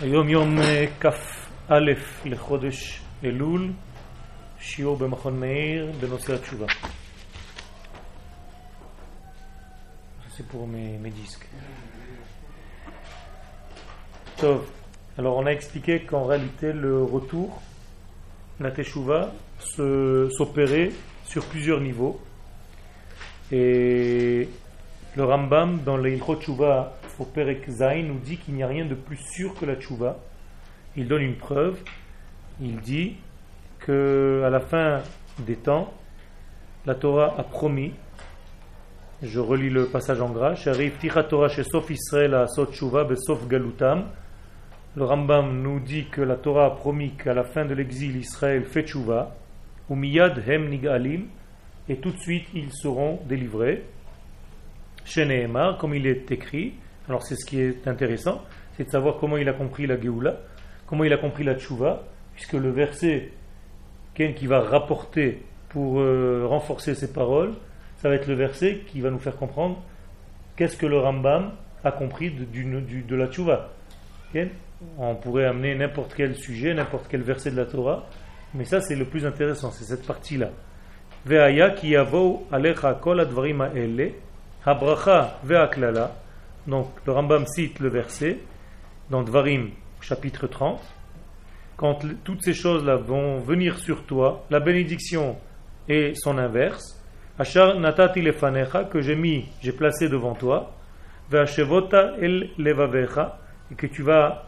היום יום כ"א לחודש אלול, שיעור במכון מאיר בנושא התשובה. C'est pour mes, mes disques. Tov. Alors on a expliqué qu'en réalité le retour, la teshuva, s'opérait sur plusieurs niveaux. Et le Rambam dans les Ilchot au Perek Zain nous dit qu'il n'y a rien de plus sûr que la tchouva. Il donne une preuve. Il dit que à la fin des temps, la Torah a promis. Je relis le passage en gras. Torah chez Sof Israël à Sot Besof Galutam. Le Rambam nous dit que la Torah a promis qu'à la fin de l'exil, Israël fait tchouva. Umiyad hem nigalim. Et tout de suite, ils seront délivrés. Chez comme il est écrit. Alors c'est ce qui est intéressant, c'est de savoir comment il a compris la Géoula, comment il a compris la Tchouva, puisque le verset qui va rapporter pour euh, renforcer ses paroles, ça va être le verset qui va nous faire comprendre qu'est-ce que le Rambam a compris de, la Tchouva. On pourrait amener n'importe quel sujet, n'importe quel verset de la Torah, mais ça c'est le plus intéressant, c'est cette partie-là. Ve'aya alecha habracha ve'aklala, donc le Rambam cite le verset dans Dvarim chapitre 30. Quand toutes ces choses-là vont venir sur toi, la bénédiction et son inverse, Achar natati que j'ai mis, j'ai placé devant toi, el levavecha, et que tu vas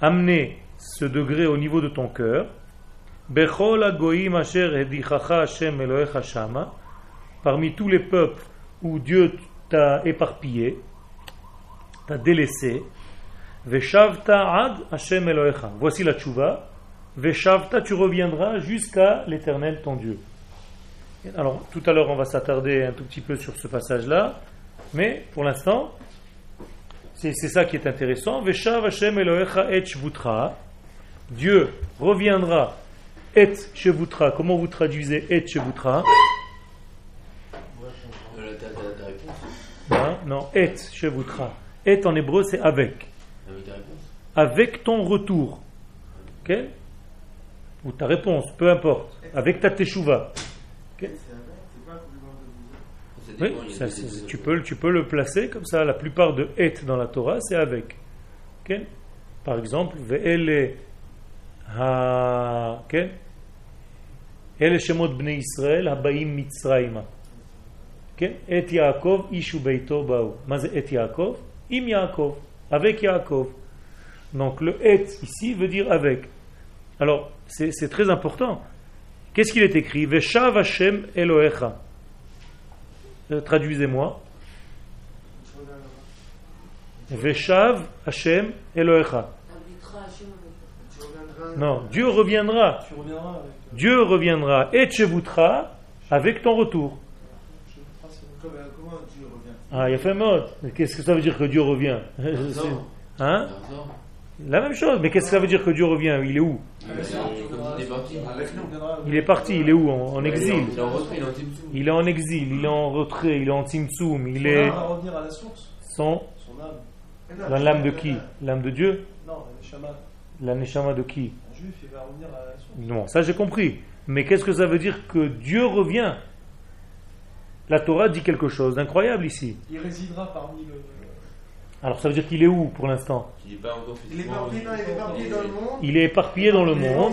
amener ce degré au niveau de ton cœur, bechol agoim asher hedichacha Hashem Elohecha shama, parmi tous les peuples où Dieu t'a éparpillé, t'as délaissé. Veshavta ad Hashem Elohecha. Voici la tchouva. Veshavta, tu reviendras jusqu'à l'éternel ton Dieu. Alors, tout à l'heure, on va s'attarder un tout petit peu sur ce passage-là. Mais, pour l'instant, c'est ça qui est intéressant. Veshav Hashem Elohecha et shvutra. Dieu reviendra et shvutra. Comment vous traduisez et shvutra? Non, et shvutra Et en hébreu, c'est avec. Avec ton retour. Ok Ou ta réponse, peu importe. Avec ta teshuva. Oui, tu, peux, tu peux le placer comme ça. La plupart de et dans la Torah, c'est avec. Par exemple, ve'ele ha. אלה שמות בני ישראל הבאים מצרימה. כן? את יעקב איש וביתו באו. מה זה את יעקב? Im Yaakov, avec Yaakov. Donc le et ici veut dire avec. Alors c'est très important. Qu'est-ce qu'il est écrit? Veshav Hashem Elohecha. Euh, traduisez-moi. Veshav Hashem Elohecha. Non, Dieu reviendra. Dieu reviendra et Chevutra avec ton retour. Ah, il a fait mode. Qu'est-ce que ça veut dire que Dieu revient? Hein? La même chose. Mais qu'est-ce que ça veut dire que Dieu revient? Il est où? Il est parti. Il est où? En, exil Il est en exil. Il est en retrait. Il est en timtsum. Il est. Son. La l'âme de qui? L'âme de Dieu? Non, la neshama. de qui? Non, ça j'ai compris. Mais qu'est-ce que ça veut dire que Dieu revient? La Torah dit quelque chose d'incroyable ici. Il résidera parmi le. Alors ça veut dire qu'il est où pour l'instant? Il est éparpillé dans le monde. Il est éparpillé dans le monde.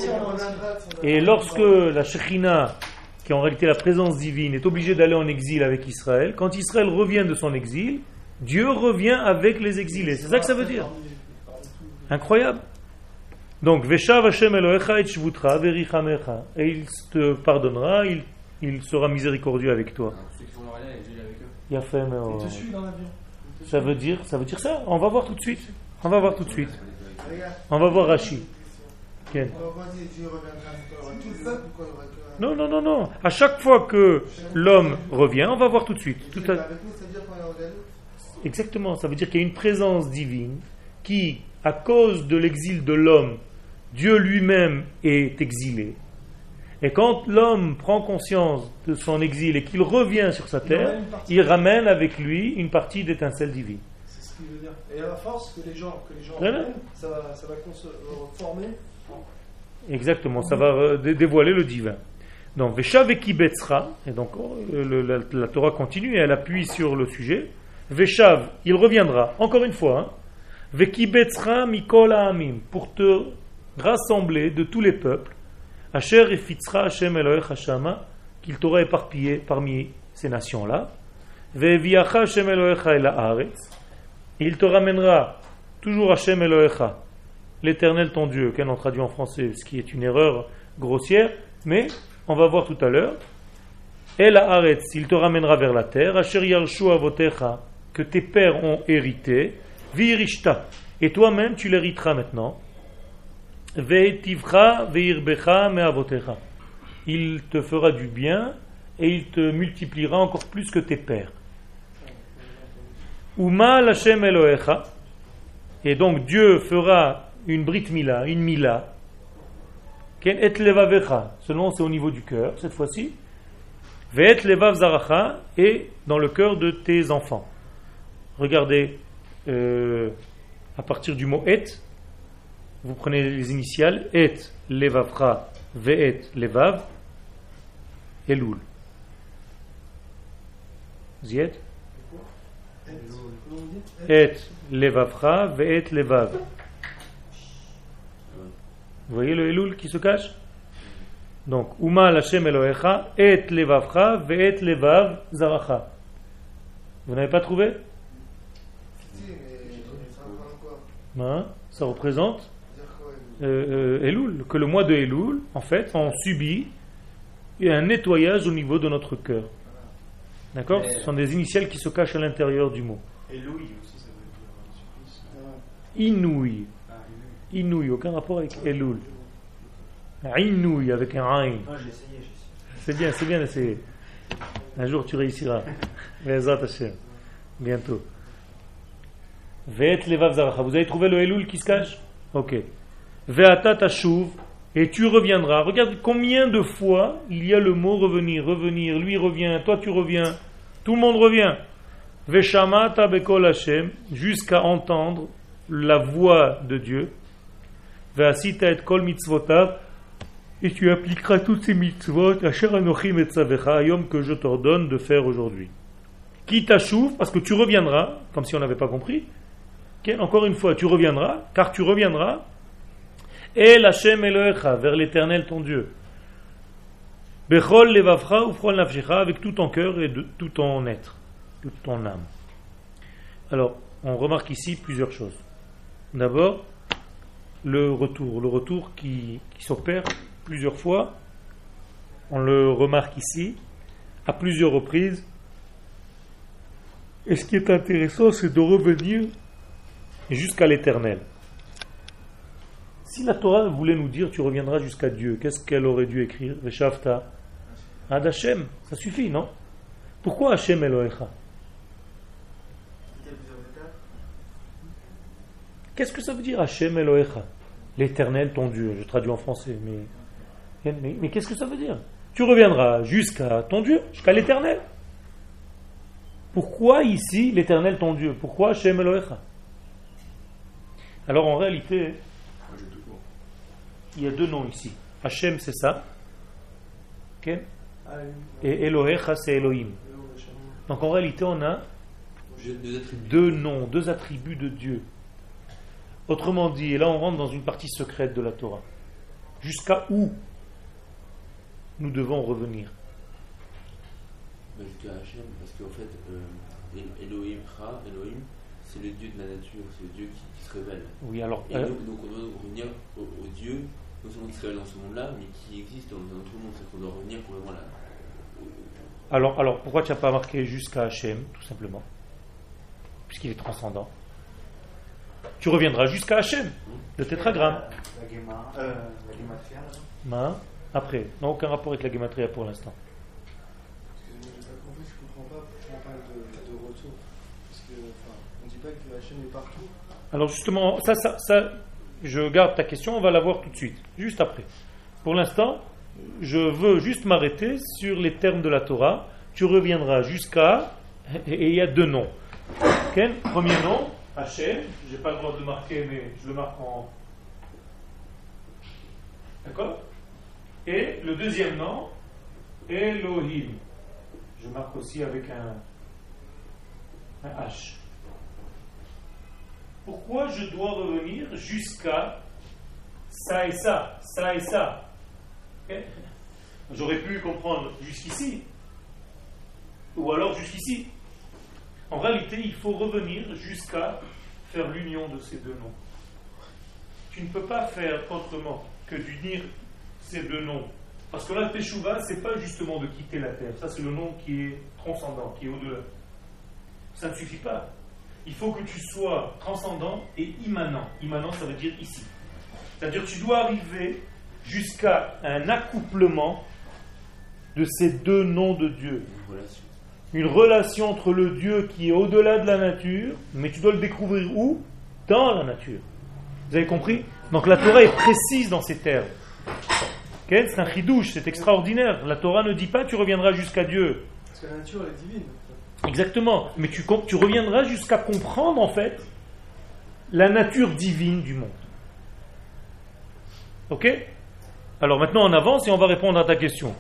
Et lorsque la Shekhinah, qui est en réalité la présence divine, est obligée d'aller en exil avec Israël, quand Israël revient de son exil, Dieu revient avec les exilés. C'est ça que ça veut dire? Incroyable. Donc, Veshav Hashem Elohecha et Shvutra Et il te pardonnera, il, il sera miséricordieux avec toi. Il a fait, Ça veut dire, ça veut dire ça. On va voir tout de suite. On va voir tout de suite. On va voir Rashi. Non, non, non, non. À chaque fois que l'homme revient, on va voir tout de suite. Tout à... Exactement. Ça veut dire qu'il y a une présence divine qui, à cause de l'exil de l'homme, Dieu lui-même est exilé. Et quand l'homme prend conscience de son exil et qu'il revient sur sa terre, il ramène avec lui une partie d'étincelle divine. C'est ce qu'il veut dire. Et à la force que les gens, que les gens aiment, ça va, ça va former. Exactement, ça va dévoiler le divin. Donc, Veshav et et donc euh, la, Torah continue et elle appuie sur le sujet. Veshav, il reviendra, encore une fois, hein. Vekibetzra mikol amim, pour te rassembler de tous les peuples. Asher efitzra Hashem Elohech Hashama, qu'il t'aura éparpillé parmi ces nations-là. Veviacha Hashem Elohecha el il te ramènera toujours Hashem Elohecha, l'éternel ton Dieu, qu'elle traduit en français, ce qui est une erreur grossière, mais on va voir tout à l'heure. El Haaretz, il te ramènera vers la terre, Asher Yarshu Avotecha, que tes pères ont hérité, Virishta, et toi-même tu l'hériteras maintenant. Il te fera du bien et il te multipliera encore plus que tes pères. Uma Hashem Elohecha. Et donc Dieu fera une brit mila, une mila. Et levavecha. Selon c'est au niveau du cœur cette fois-ci. Ve'et. Et dans le cœur de tes enfants. Regardez euh, à partir du mot et. Vous prenez les initiales et levavcha ve'et levav Elul. Êtes Et levavcha ve'et levav. Vous voyez le Elul qui se cache? Donc, Uma Hashem Elohecha, et levavcha ve'et levav zaracha. Vous n'avez pas trouvé? Hein? Ça représente? Euh, euh, Elul, que le mois de Elul, en fait, on subit un nettoyage au niveau de notre cœur. D'accord Ce sont des initiales qui se cachent à l'intérieur du mot. Elouï aussi, ça veut dire Inouï. Ah, Inouï, aucun rapport avec Elul. Inouï avec un Ain. Ah, c'est bien, c'est bien d'essayer. Un jour tu réussiras. Bientôt. Vous avez trouvé le Elul qui se cache? Ok. Et tu reviendras. Regarde combien de fois il y a le mot revenir, revenir, lui revient, toi tu reviens, tout le monde revient. Veshamata bekol Hashem, jusqu'à entendre la voix de Dieu. Ve'asita et kol mitzvotav, et tu appliqueras toutes ces mitzvot, asher anochim et ayom que je t'ordonne de faire aujourd'hui. Qui t'achouve, parce que tu reviendras, comme si on n'avait pas compris. Encore une fois, tu reviendras, car tu reviendras et Hashem Elohecha, vers l'éternel ton Dieu. Bechol levavcha ufrol nafshecha, avec tout ton cœur et tout ton être, toute ton âme. Alors, on remarque ici plusieurs choses. D'abord, le retour, le retour qui s'opère plusieurs fois. On le remarque ici, à plusieurs reprises. Et ce qui est intéressant, c'est de revenir jusqu'à l'éternel. Si la Torah voulait nous dire tu reviendras jusqu'à Dieu, qu'est-ce qu'elle aurait dû écrire Veshavta Ad Hashem, ça suffit, non? Pourquoi Hashem Elohecha? Qu'est-ce que ça veut dire Hashem Elohecha? L'éternel ton Dieu, je traduis en français, mais, mais, qu'est-ce que ça veut dire? Tu reviendras jusqu'à ton Dieu, jusqu'à l'éternel. Pourquoi ici l'éternel ton Dieu? Pourquoi Hashem Elohecha? Alors en réalité, il y a deux noms ici. Hachem, c'est ça. Et Elohecha, c'est Elohim. Donc en réalité, on a deux noms, deux attributs de Dieu. Autrement dit, et là on rentre dans une partie secrète de la Torah. Jusqu'à où nous devons revenir Jusqu'à Hachem, parce qu'en fait, euh, Elohim, Elohim, c'est le Dieu de la nature, c'est le Dieu qui, se révèle. Oui, alors. Et euh, donc, on doit revenir au Dieu non seulement qui se révèle dans ce monde-là, mais qui existe dans, dans tout le monde. C'est qu'on doit revenir pour vraiment la. Alors, alors pourquoi tu n'as pas marqué jusqu'à Hachem, tout simplement? Puisqu'il est transcendant. Tu reviendras jusqu'à Hachem, le tétragramme. La, euh, la Après, non, aucun rapport avec la Gematria pour l'instant. Je comprends pas pourquoi on parle de, de retour. Parce que, enfin, on dit pas que Hachem est partout. Alors justement, ça, ça, ça, je garde ta question, on va la voir tout de suite, juste après. Pour l'instant, je veux juste m'arrêter sur les termes de la Torah. Tu reviendras jusqu'à, et il y a deux noms. Premier nom, Hachem, j'ai pas le droit de marquer, mais je le marque en. D'accord? Et le deuxième nom, Elohim. Je marque aussi avec un, un H. Pourquoi je dois revenir jusqu'à ça et ça, ça et ça? J'aurais pu comprendre jusqu'ici, ou alors jusqu'ici. En réalité, il faut revenir jusqu'à faire l'union de ces deux noms. Tu ne peux pas faire autrement que d'unir ces deux noms. Parce que là, Teshuva, ce n'est pas justement de quitter la terre. Ça, c'est le nom qui est transcendant, qui est au-delà. Ça ne suffit pas. Il faut que tu sois transcendant et immanent. Immanent, ça veut dire ici. C'est-à-dire que tu dois arriver jusqu'à un accouplement de ces deux noms de Dieu. Une relation. Une relation entre le Dieu qui est au-delà de la nature, mais tu dois le découvrir où? Dans la nature. Vous avez compris? Donc la Torah est précise dans ces termes. Ok? C'est un chidouche, c'est extraordinaire. La Torah ne dit pas tu reviendras jusqu'à Dieu. Parce que la nature, elle est divine. Exactement. Mais tu, reviendras jusqu'à comprendre en fait la nature divine du monde. Ok? Alors maintenant on avance et on va répondre à ta question.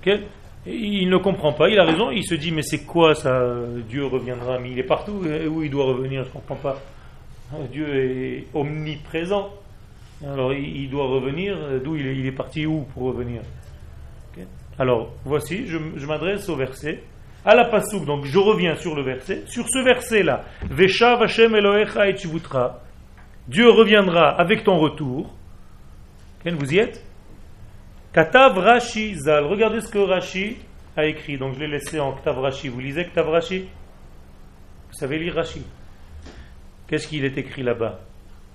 Ok? Et Il ne comprend pas, il a raison, il se dit mais c'est quoi ça? Dieu reviendra, mais il est partout, où il doit revenir Je ne comprends pas. Dieu est omniprésent. Alors il doit revenir, d'où il est, parti où pour revenir? Ok? Alors voici, je m'adresse au verset à la pasouk, donc je reviens sur le verset. Sur ce verset-là, Veshav Hashem Elohecha et Shivutra, Dieu reviendra avec ton retour. Vous y êtes? Katav Rashi Zal. Regardez ce que Rashi a écrit. Donc je l'ai laissé en Ktav Rashi. Vous lisez Ktav Rashi? Vous savez lire Rashi? Qu'est-ce qu'il est écrit là-bas?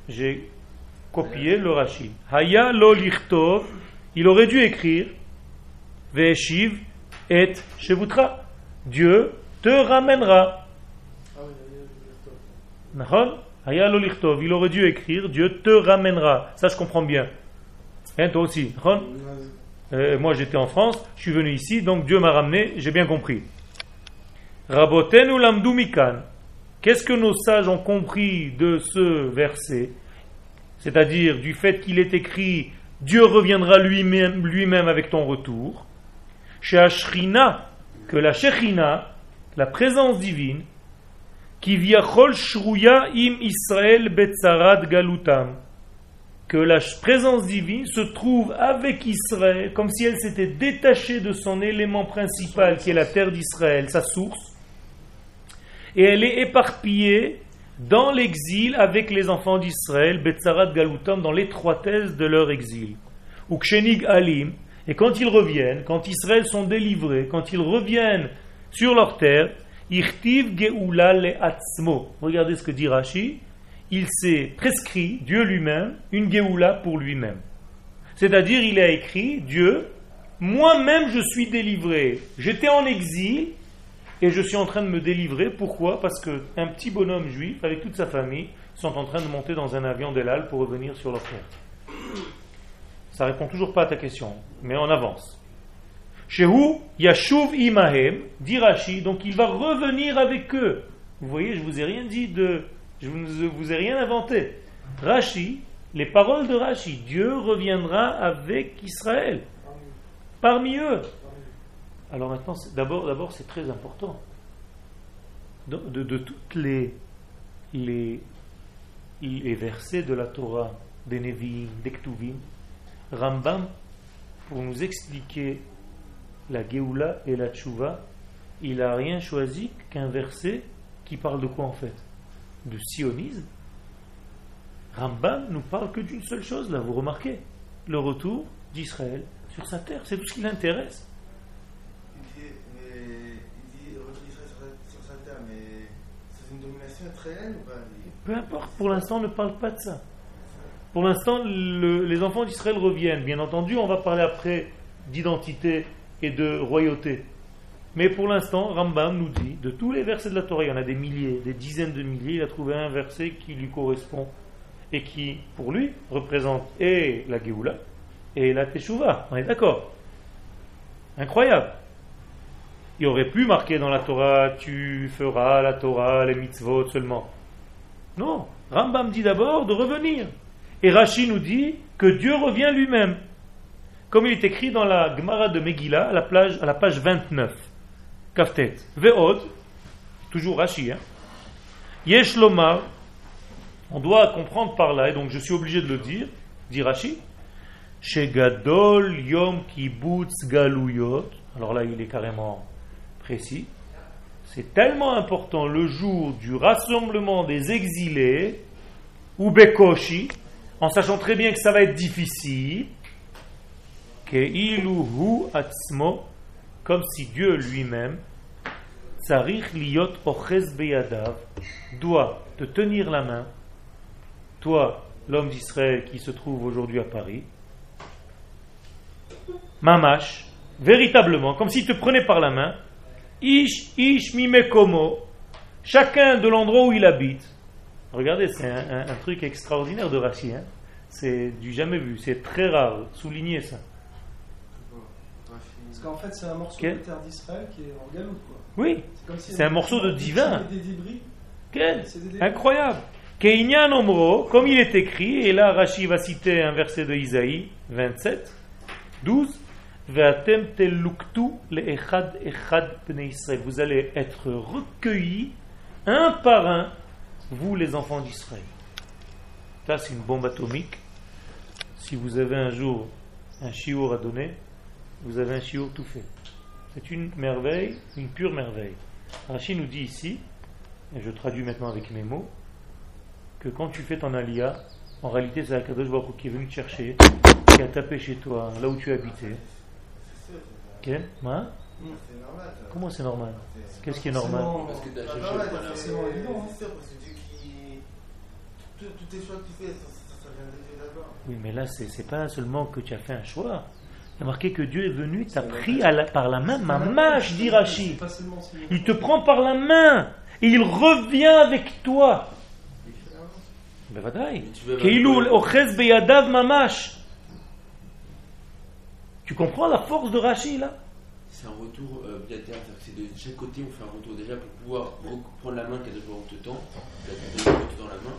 J'ai copié le Rashi. Haya lo lichtov. Il aurait dû écrire Veshiv et Shevutra. Dieu te ramènera. Il aurait dû écrire Dieu te ramènera. Ça, je comprends bien. Hein, toi aussi. Euh, moi, j'étais en France, je suis venu ici, donc Dieu m'a ramené, j'ai bien compris. Rabotenu. Qu'est-ce que nos sages ont compris de ce verset? C'est-à-dire du fait qu'il est écrit Dieu reviendra lui-même lui-même avec ton retour. Chez Ashrina, que la Shechina, la présence divine, qui viachol shruya im Israël betzarat galutam, que la présence divine se trouve avec Israël, comme si elle s'était détachée de son élément principal, qui est la terre d'Israël, sa source, et elle est éparpillée dans l'exil avec les enfants d'Israël, Betzarat Galutam, dans l'étroitesse de leur exil. Ou Kshenig Alim, et quand ils reviennent, quand Israël sont délivrés, quand ils reviennent sur leur terre, Irtiv Geula le Atzmo. Regardez ce que dit Rashi. Il s'est prescrit, Dieu lui-même, une Geoula pour lui-même. C'est-à-dire, il a écrit, Dieu, moi-même je suis délivré. J'étais en exil et je suis en train de me délivrer. Pourquoi? Parce qu'un petit bonhomme juif, avec toute sa famille, sont en train de monter dans un avion d'Elal pour revenir sur leur terre. Ça répond toujours pas à ta question, mais on avance. Shehu Yashuv Imahem, dit Rashi, donc il va revenir avec eux. Vous voyez, je vous ai rien dit de. Je ne vous ai rien inventé. Rashi, les paroles de Rashi, Dieu reviendra avec Israël, parmi eux. Alors maintenant, d'abord, d'abord, c'est très important. De, de- de toutes les, les, les versets de la Torah, des Nevi'im, des Ktuvim, Rambam, pour nous expliquer la Géoula et la Tchouva, il n'a rien choisi qu'un verset qui parle de quoi en fait? Du sionisme. Rambam nous parle que d'une seule chose là, vous remarquez? Le retour d'Israël sur sa terre, c'est tout ce qui l'intéresse. Il dit, mais, il dit retour d'Israël sur, sa- sur sa terre, mais c'est une domination réelle ou pas Peu importe, pour l'instant, on ne parle pas de ça. Pour l'instant, le- les enfants d'Israël reviennent. Bien entendu, on va parler après d'identité et de royauté. Mais pour l'instant, Rambam nous dit, de tous les versets de la Torah, il y en a des milliers, des dizaines de milliers, il a trouvé un verset qui lui correspond et qui, pour lui, représente et la Géoula et la Teshuvah. On est d'accord? Incroyable. Il aurait pu marquer dans la Torah, tu feras la Torah, les mitzvot seulement. Non, Rambam dit d'abord de revenir. Et Rashi nous dit que Dieu revient lui-même. Comme il est écrit dans la Gemara de Megillah, à la, plage, à la page 29. Kaftet. Ve'od, toujours Rashi, hein. On doit comprendre par là, et donc je suis obligé de le dire, dit Rashi, Shegadol Yom Kibbutz Galuyot, alors là il est carrément précis, c'est tellement important le jour du rassemblement des exilés, ou Bekoshi, en sachant très bien que ça va être difficile, comme si Dieu lui-même, doit te tenir la main, toi, l'homme d'Israël qui se trouve aujourd'hui à Paris, mamash, véritablement, comme s'il te prenait par la main, ish, ish, mimekomo, chacun de l'endroit où il habite. Regardez, c'est un, truc extraordinaire de Rachi, hein. c'est du jamais vu, c'est très rare, soulignez ça. Parce qu'en fait, c'est un morceau de terre d'Israël qui est en galoute, quoi. Oui, c'est un morceau de divin. Quel? Incroyable. Keinyan Omro, comme il est écrit, et là Rashi va citer un verset de Isaïe 27, 12, vous allez être recueillis un par un, vous les enfants d'Israël. Ça, c'est une bombe atomique. Si vous avez un jour un chiour à donner, vous avez un chiour tout fait. C'est une merveille, une pure merveille. Rachid nous dit ici, et je traduis maintenant avec mes mots, que quand tu fais ton alia, en réalité c'est Akadosh Baruch qui est venu te chercher, qui a tapé chez toi, là où tu habitais. Ok hein? Comment c'est normal? Qu'est-ce qui est normal Parce que tu as cherché évident. C'est sûr, parce que Dieu qui. Tous tes choix que tu fais, ça vient de là-bas. Oui, mais là, c'est pas seulement que tu as fait un choix. Il y a marqué que Dieu est venu, t'a pris par la main, mamash, dit Rashi. Il te prend par la main. Et il revient avec toi. Tu comprends la force de Rashi là? C'est un retour euh, bilatéral, c'est de chaque côté on fait un retour déjà pour pouvoir prendre la main qui a déjà te temps, dans la main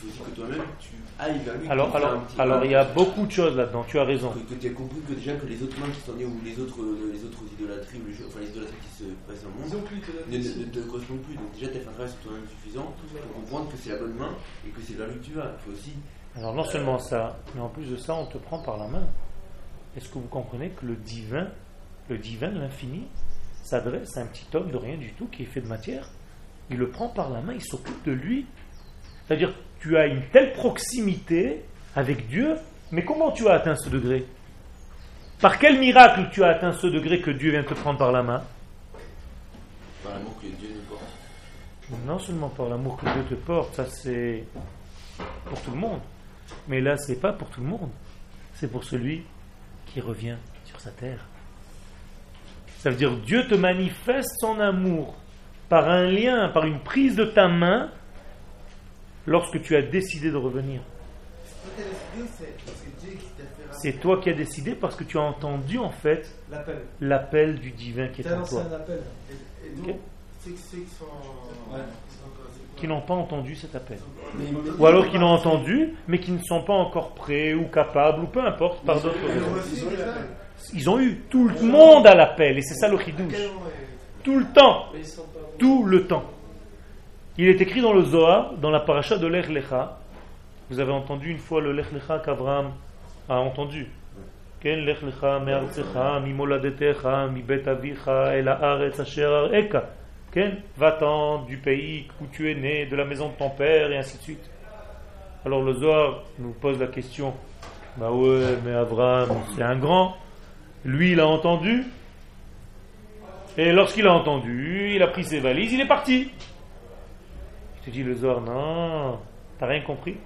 faut aussi que toi-même tu ailles vers lui. Alors, alors, alors il y a beaucoup de choses là-dedans, tu as raison. Que, tu as compris que déjà que les autres mains qui sont nées ou les autres, euh, les autres idolâtries, enfin les idolâtries qui se passent dans le monde, ne, ne, te correspondent plus. Donc déjà tu as fait un travail sur toi-même suffisant pour comprendre que c'est la bonne main et que c'est vers lui que tu vas. Il faut aussi. Alors non seulement ça, mais en plus de ça, on te prend par la main. Est-ce que vous comprenez que le divin, le divin, l'infini, s'adresse à un petit homme de rien du tout qui est fait de matière? Il le prend par la main, il s'occupe de lui. C'est-à-dire, tu as une telle proximité avec Dieu, mais comment tu as atteint ce degré? Par quel miracle tu as atteint ce degré que Dieu vient te prendre par la main? Par l'amour que Dieu te porte. Non seulement par l'amour que Dieu te porte, ça c'est pour tout le monde. Mais là, c'est pas pour tout le monde. C'est pour celui qui revient sur sa terre. Ça veut dire Dieu te manifeste son amour par un lien, par une prise de ta main lorsque tu as décidé de revenir. C'est toi qui as décidé parce que tu as entendu en fait l'appel du divin qui est en toi. Qui n'ont pas entendu cet appel. Ou alors qui l'ont entendu, mais qui ne sont pas encore prêts ou capables, ou peu importe, par d'autres Ils ont eu, tout le monde à l'appel, et c'est ça le chidouche. Tout le temps. Tout le temps. Il est écrit dans le Zohar, dans la paracha de Lech Lecha. Vous avez entendu une fois le Lech Lecha qu'Abraham a entendu. Ken Lech Lecha me'artzecha, mimoladetecha, mibet avicha, el haaretz asher areka. Ken, va-t'en du pays où tu es né, de la maison de ton père, et ainsi de suite. Alors le Zohar nous pose la question. Bah ouais, mais Abraham, c'est un grand. Lui, il a entendu. Et lorsqu'il a entendu, il a pris ses valises, il est parti. Tu dis le Zohar, non, t'as rien compris?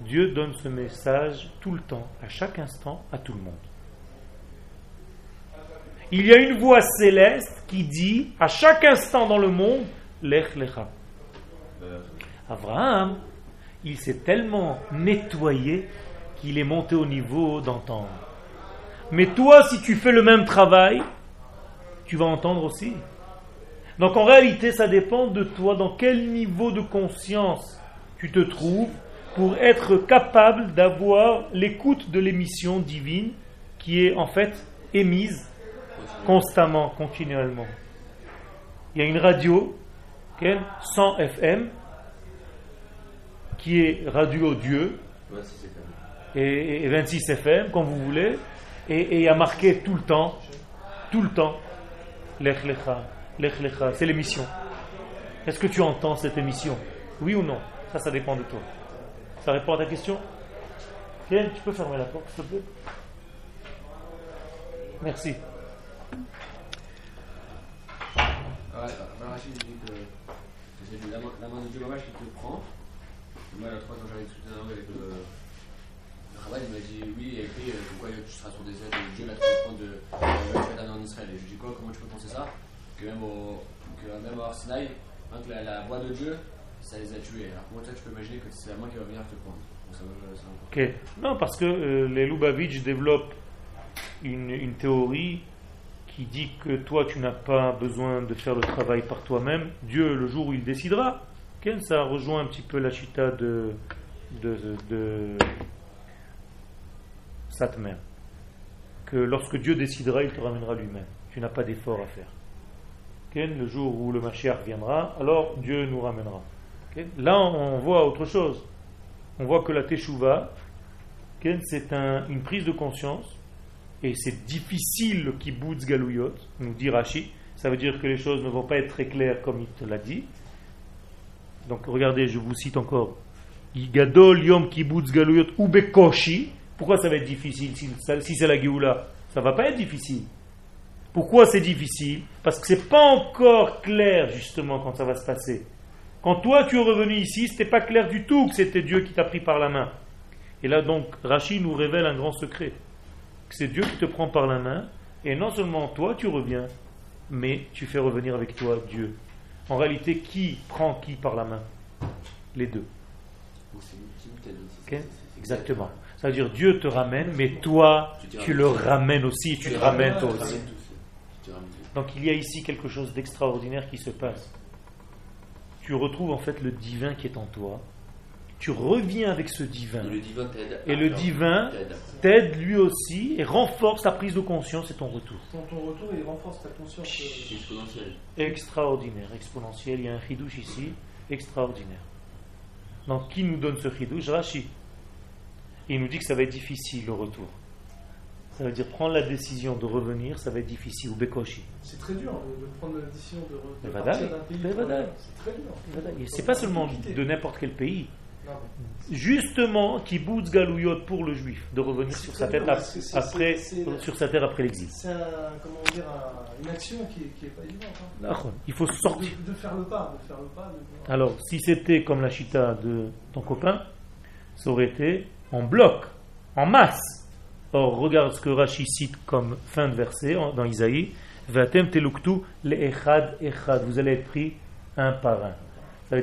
Dieu donne ce message tout le temps, à chaque instant, à tout le monde. Il y a une voix céleste qui dit à chaque instant dans le monde, Lech Lecha. Abraham, il s'est tellement nettoyé qu'il est monté au niveau d'entendre. Mais toi, si tu fais le même travail, tu vas entendre aussi. Donc en réalité, ça dépend de toi, dans quel niveau de conscience tu te trouves pour être capable d'avoir l'écoute de l'émission divine qui est en fait émise constamment, continuellement. Il y a une radio, 100 FM, qui est radio Dieu, et, 26 FM, comme vous voulez, et, il y a marqué tout le temps, tout le temps, Lech Lecha, Lech Lecha, c'est l'émission. Est-ce que tu entends cette émission? Oui ou non? Ça, ça dépend de toi. Ça répond à ta question? Viens, tu peux fermer la porte, s'il te plaît Merci. C'est la, main de Dieu qui te prend. Moi, la fois, quand j'avais discuté avec le, le travail, il m'a dit oui, et puis euh, pourquoi tu seras sur des aides de Dieu, tu vas prendre de la en Israël. Et je dis quoi Comment tu peux penser ça Que même au, que même au Arsinaï, hein, que la, voix de Dieu, ça les a tués. Alors comment tu peux imaginer que c'est la main qui va venir te prendre Ok. Non, parce que euh, les Lubavitch développent une, une, théorie qui dit que toi, tu n'as pas besoin de faire le travail par toi-même. Dieu, le jour où il décidera, ça rejoint un petit peu la chita de, de, de, Satmer. Que lorsque Dieu décidera, il te ramènera lui-même. Tu n'as pas d'effort à faire. Le jour où le Mashiach viendra, alors Dieu nous ramènera. Là, on voit autre chose. On voit que la Teshuvah, c'est une prise de conscience et c'est difficile le kibbutz galouyot, nous dit Rashi. Ça veut dire que les choses ne vont pas être très claires comme il te l'a dit. Donc regardez, je vous cite encore. Gadol yom kibbutz galouyot ubekoshi. Pourquoi ça va être difficile? Si, c'est la Géoula Ça va pas être difficile. Pourquoi c'est difficile? Parce que c'est pas encore clair justement quand ça va se passer. Quand toi tu es revenu ici, c'était pas clair du tout que c'était Dieu qui t'a pris par la main. Et là donc, Rashi nous révèle un grand secret c'est Dieu qui te prend par la main, et non seulement toi tu reviens, mais tu fais revenir avec toi Dieu. En réalité, qui prend qui par la main? Les deux. Exactement. Ça veut dire Dieu te ramène, mais toi, tu le ramènes aussi, tu te ramènes toi aussi. Donc il y a ici quelque chose d'extraordinaire qui se passe. Tu retrouves en fait le divin qui est en toi, tu reviens avec ce divin. Et le divin t'aide. lui aussi et renforce ta prise de conscience et ton retour. Ton, retour, il renforce ta conscience. Euh, exponentielle. Extraordinaire, exponentiel. Il y a un chidouche ici, extraordinaire. Donc, qui nous donne ce chidouche Rashi. Il nous dit que ça va être difficile le retour. Ça veut dire prendre la décision de revenir, ça va être difficile. Ou Bekoshi. C'est très dur de prendre la décision de, pays. C'est très dur. C'est pas seulement de n'importe quel pays justement qui bouge Galouyot pour le juif de revenir sur sa, tête après, sur sa terre après l'exil. C'est une action qui n'est pas évidente. Hein. Il faut sortir. De, faire le pas. De faire le pas Alors, si c'était comme la chita de ton copain, ça aurait été en bloc, en masse. Or, regarde ce que Rashi cite comme fin de verset dans Isaïe. Vatem teluktu le echad echad. Vous allez être pris un par un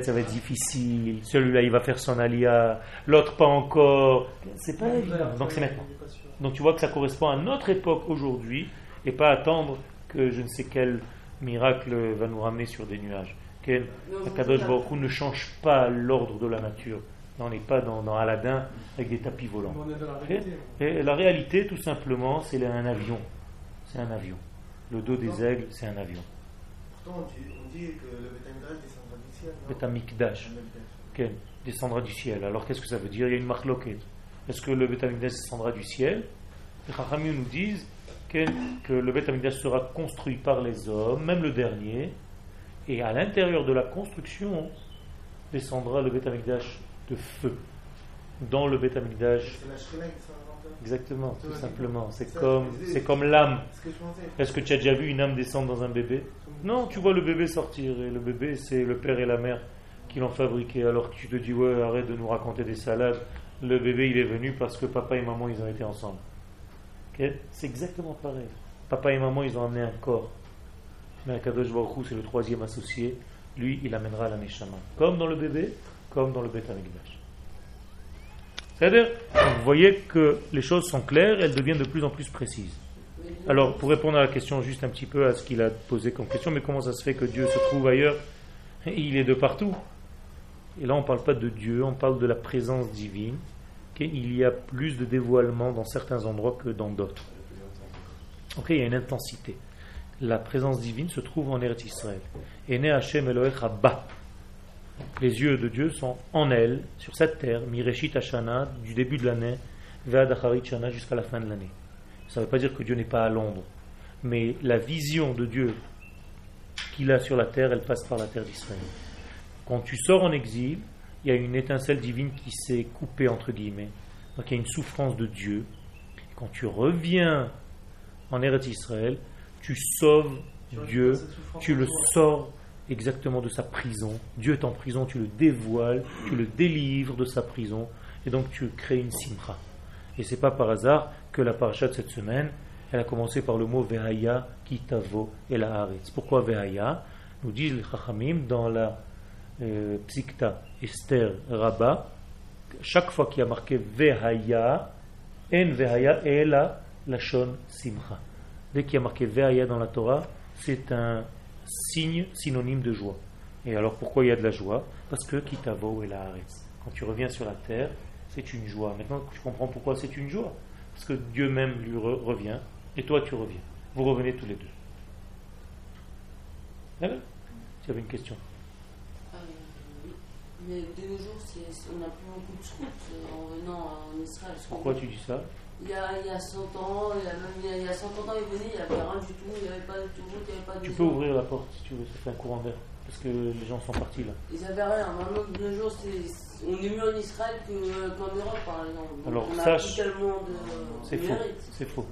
ça va être difficile, celui-là il va faire son alia, l'autre pas encore. C'est pas évident. Donc c'est maintenant. Donc tu vois que ça correspond à notre époque aujourd'hui et pas attendre que je ne sais quel miracle va nous ramener sur des nuages. Que Kadosh Baruch ne change pas l'ordre de la nature. On n'est pas dans, dans, Aladdin avec des tapis volants. Et la réalité, tout simplement, c'est un avion. C'est un avion. Le dos des aigles, c'est un avion. Pourtant, on dit que le Betamikdash, descendra du ciel. Alors qu'est-ce que ça veut dire? Il y a une marque Est-ce que le Betamikdash descendra du ciel? Les Chachamim nous disent que le Betamikdash sera construit par les hommes, même le dernier, et à l'intérieur de la construction descendra le Betamikdash de feu. Dans le Betamikdash. Exactement, tout simplement. C'est comme, c'est comme l'âme. Est-ce que tu as déjà vu une âme descendre dans un bébé? Non, tu vois le bébé sortir et le bébé c'est le père et la mère qui l'ont fabriqué. Alors tu te dis ouais, arrête de nous raconter des salades. Le bébé il est venu parce que papa et maman ils ont été ensemble. C'est exactement pareil. Papa et maman ils ont amené un corps. Mais Akadosh Baruch c'est le troisième associé. Lui il amènera la Neshama. Comme dans le bébé, comme dans le Beth c'est-à-dire, vous voyez que les choses sont claires, elles deviennent de plus en plus précises. Alors, pour répondre à la question, juste un petit peu à ce qu'il a posé comme question, mais comment ça se fait que Dieu se trouve ailleurs Il est de partout? Et là, on ne parle pas de Dieu, on parle de la présence divine. Il y a plus de dévoilement dans certains endroits que dans d'autres. Ok, il y a une intensité. La présence divine se trouve en Eretz Israël. Et Hashem bas. Les yeux de Dieu sont en elle, sur cette terre, Mireshit Hashana, du début de l'année, Ve'adacharit Shana, jusqu'à la fin de l'année. Ça ne veut pas dire que Dieu n'est pas à Londres, mais la vision de Dieu qu'il a sur la terre, elle passe par la terre d'Israël. Quand tu sors en exil, il y a une étincelle divine qui s'est coupée entre guillemets. Donc il y a une souffrance de Dieu. Quand tu reviens en Eretz Israël, tu sauves Dieu, tu le sors exactement de sa prison. Dieu est en prison, tu le dévoiles, tu le délivres de sa prison, et donc tu crées une simcha. Et c'est pas par hasard que la paracha de cette semaine, elle a commencé par le mot Vehaya, Kitavo et la Haaretz. Pourquoi Vehaya Nous disent les Chachamim dans la euh, Psikta Esther Rabba, chaque fois qu'il y a marqué Vehaya, En Vehaya, Ela Lashon Simcha. Dès qu'il y a marqué Vehaya dans la Torah, c'est un signe synonyme de joie. Et alors pourquoi il y a de la joie? Parce que Kitavo et la. Quand tu reviens sur la terre, c'est une joie. Maintenant, tu comprends pourquoi c'est une joie? Parce que Dieu même lui revient, et toi tu reviens. Vous revenez tous les deux. Tu avais une question? Euh, Mais de nos jours, on n'a plus beaucoup de scouts euh, en venant en Israël. Pourquoi tu dis ça? Il y, a, il y a 100 ans, il y a, même, il y a 150 ans, il venait, il n'y avait rien du tout, il n'y avait pas de tout, il n'y avait pas de. Tu peux ouvrir la porte si tu veux, ça fait un courant d'air. Parce que les gens sont partis là. Ils n'avaient rien. Maintenant, de nos jours, on est mieux en Israël qu'en Europe, par exemple. Alors, on sache. C'est faux. C'est faux.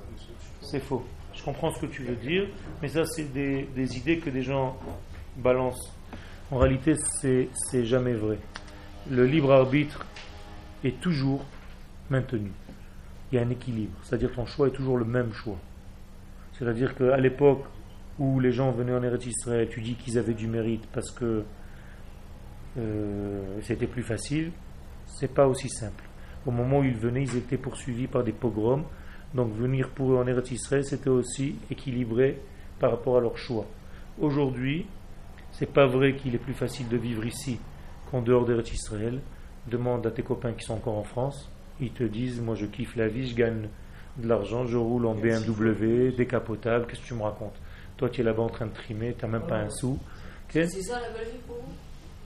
C'est faux. Je comprends ce que tu veux dire, mais ça, c'est des, des idées que des gens balancent. En réalité, c'est jamais vrai. Le libre arbitre est toujours maintenu. Il y a un équilibre. C'est-à-dire ton choix est toujours le même choix. C'est-à-dire qu'à l'époque où les gens venaient en Eretz Israël, tu dis qu'ils avaient du mérite parce que euh, c'était plus facile, c'est pas aussi simple. Au moment où ils venaient, ils étaient poursuivis par des pogroms, donc venir pour eux en Eretz Israël, c'était aussi équilibré par rapport à leur choix. Aujourd'hui, c'est pas vrai qu'il est plus facile de vivre ici qu'en dehors d'Eretz Israël. Demande à tes copains qui sont encore en France, ils te disent Moi je kiffe la vie, je gagne de l'argent, je roule en BMW, décapotable, qu'est-ce que tu me racontes? Toi, tu es là-bas en train de trimer, tu n'as même pas un sou. C'est ça la belle vie pour vous?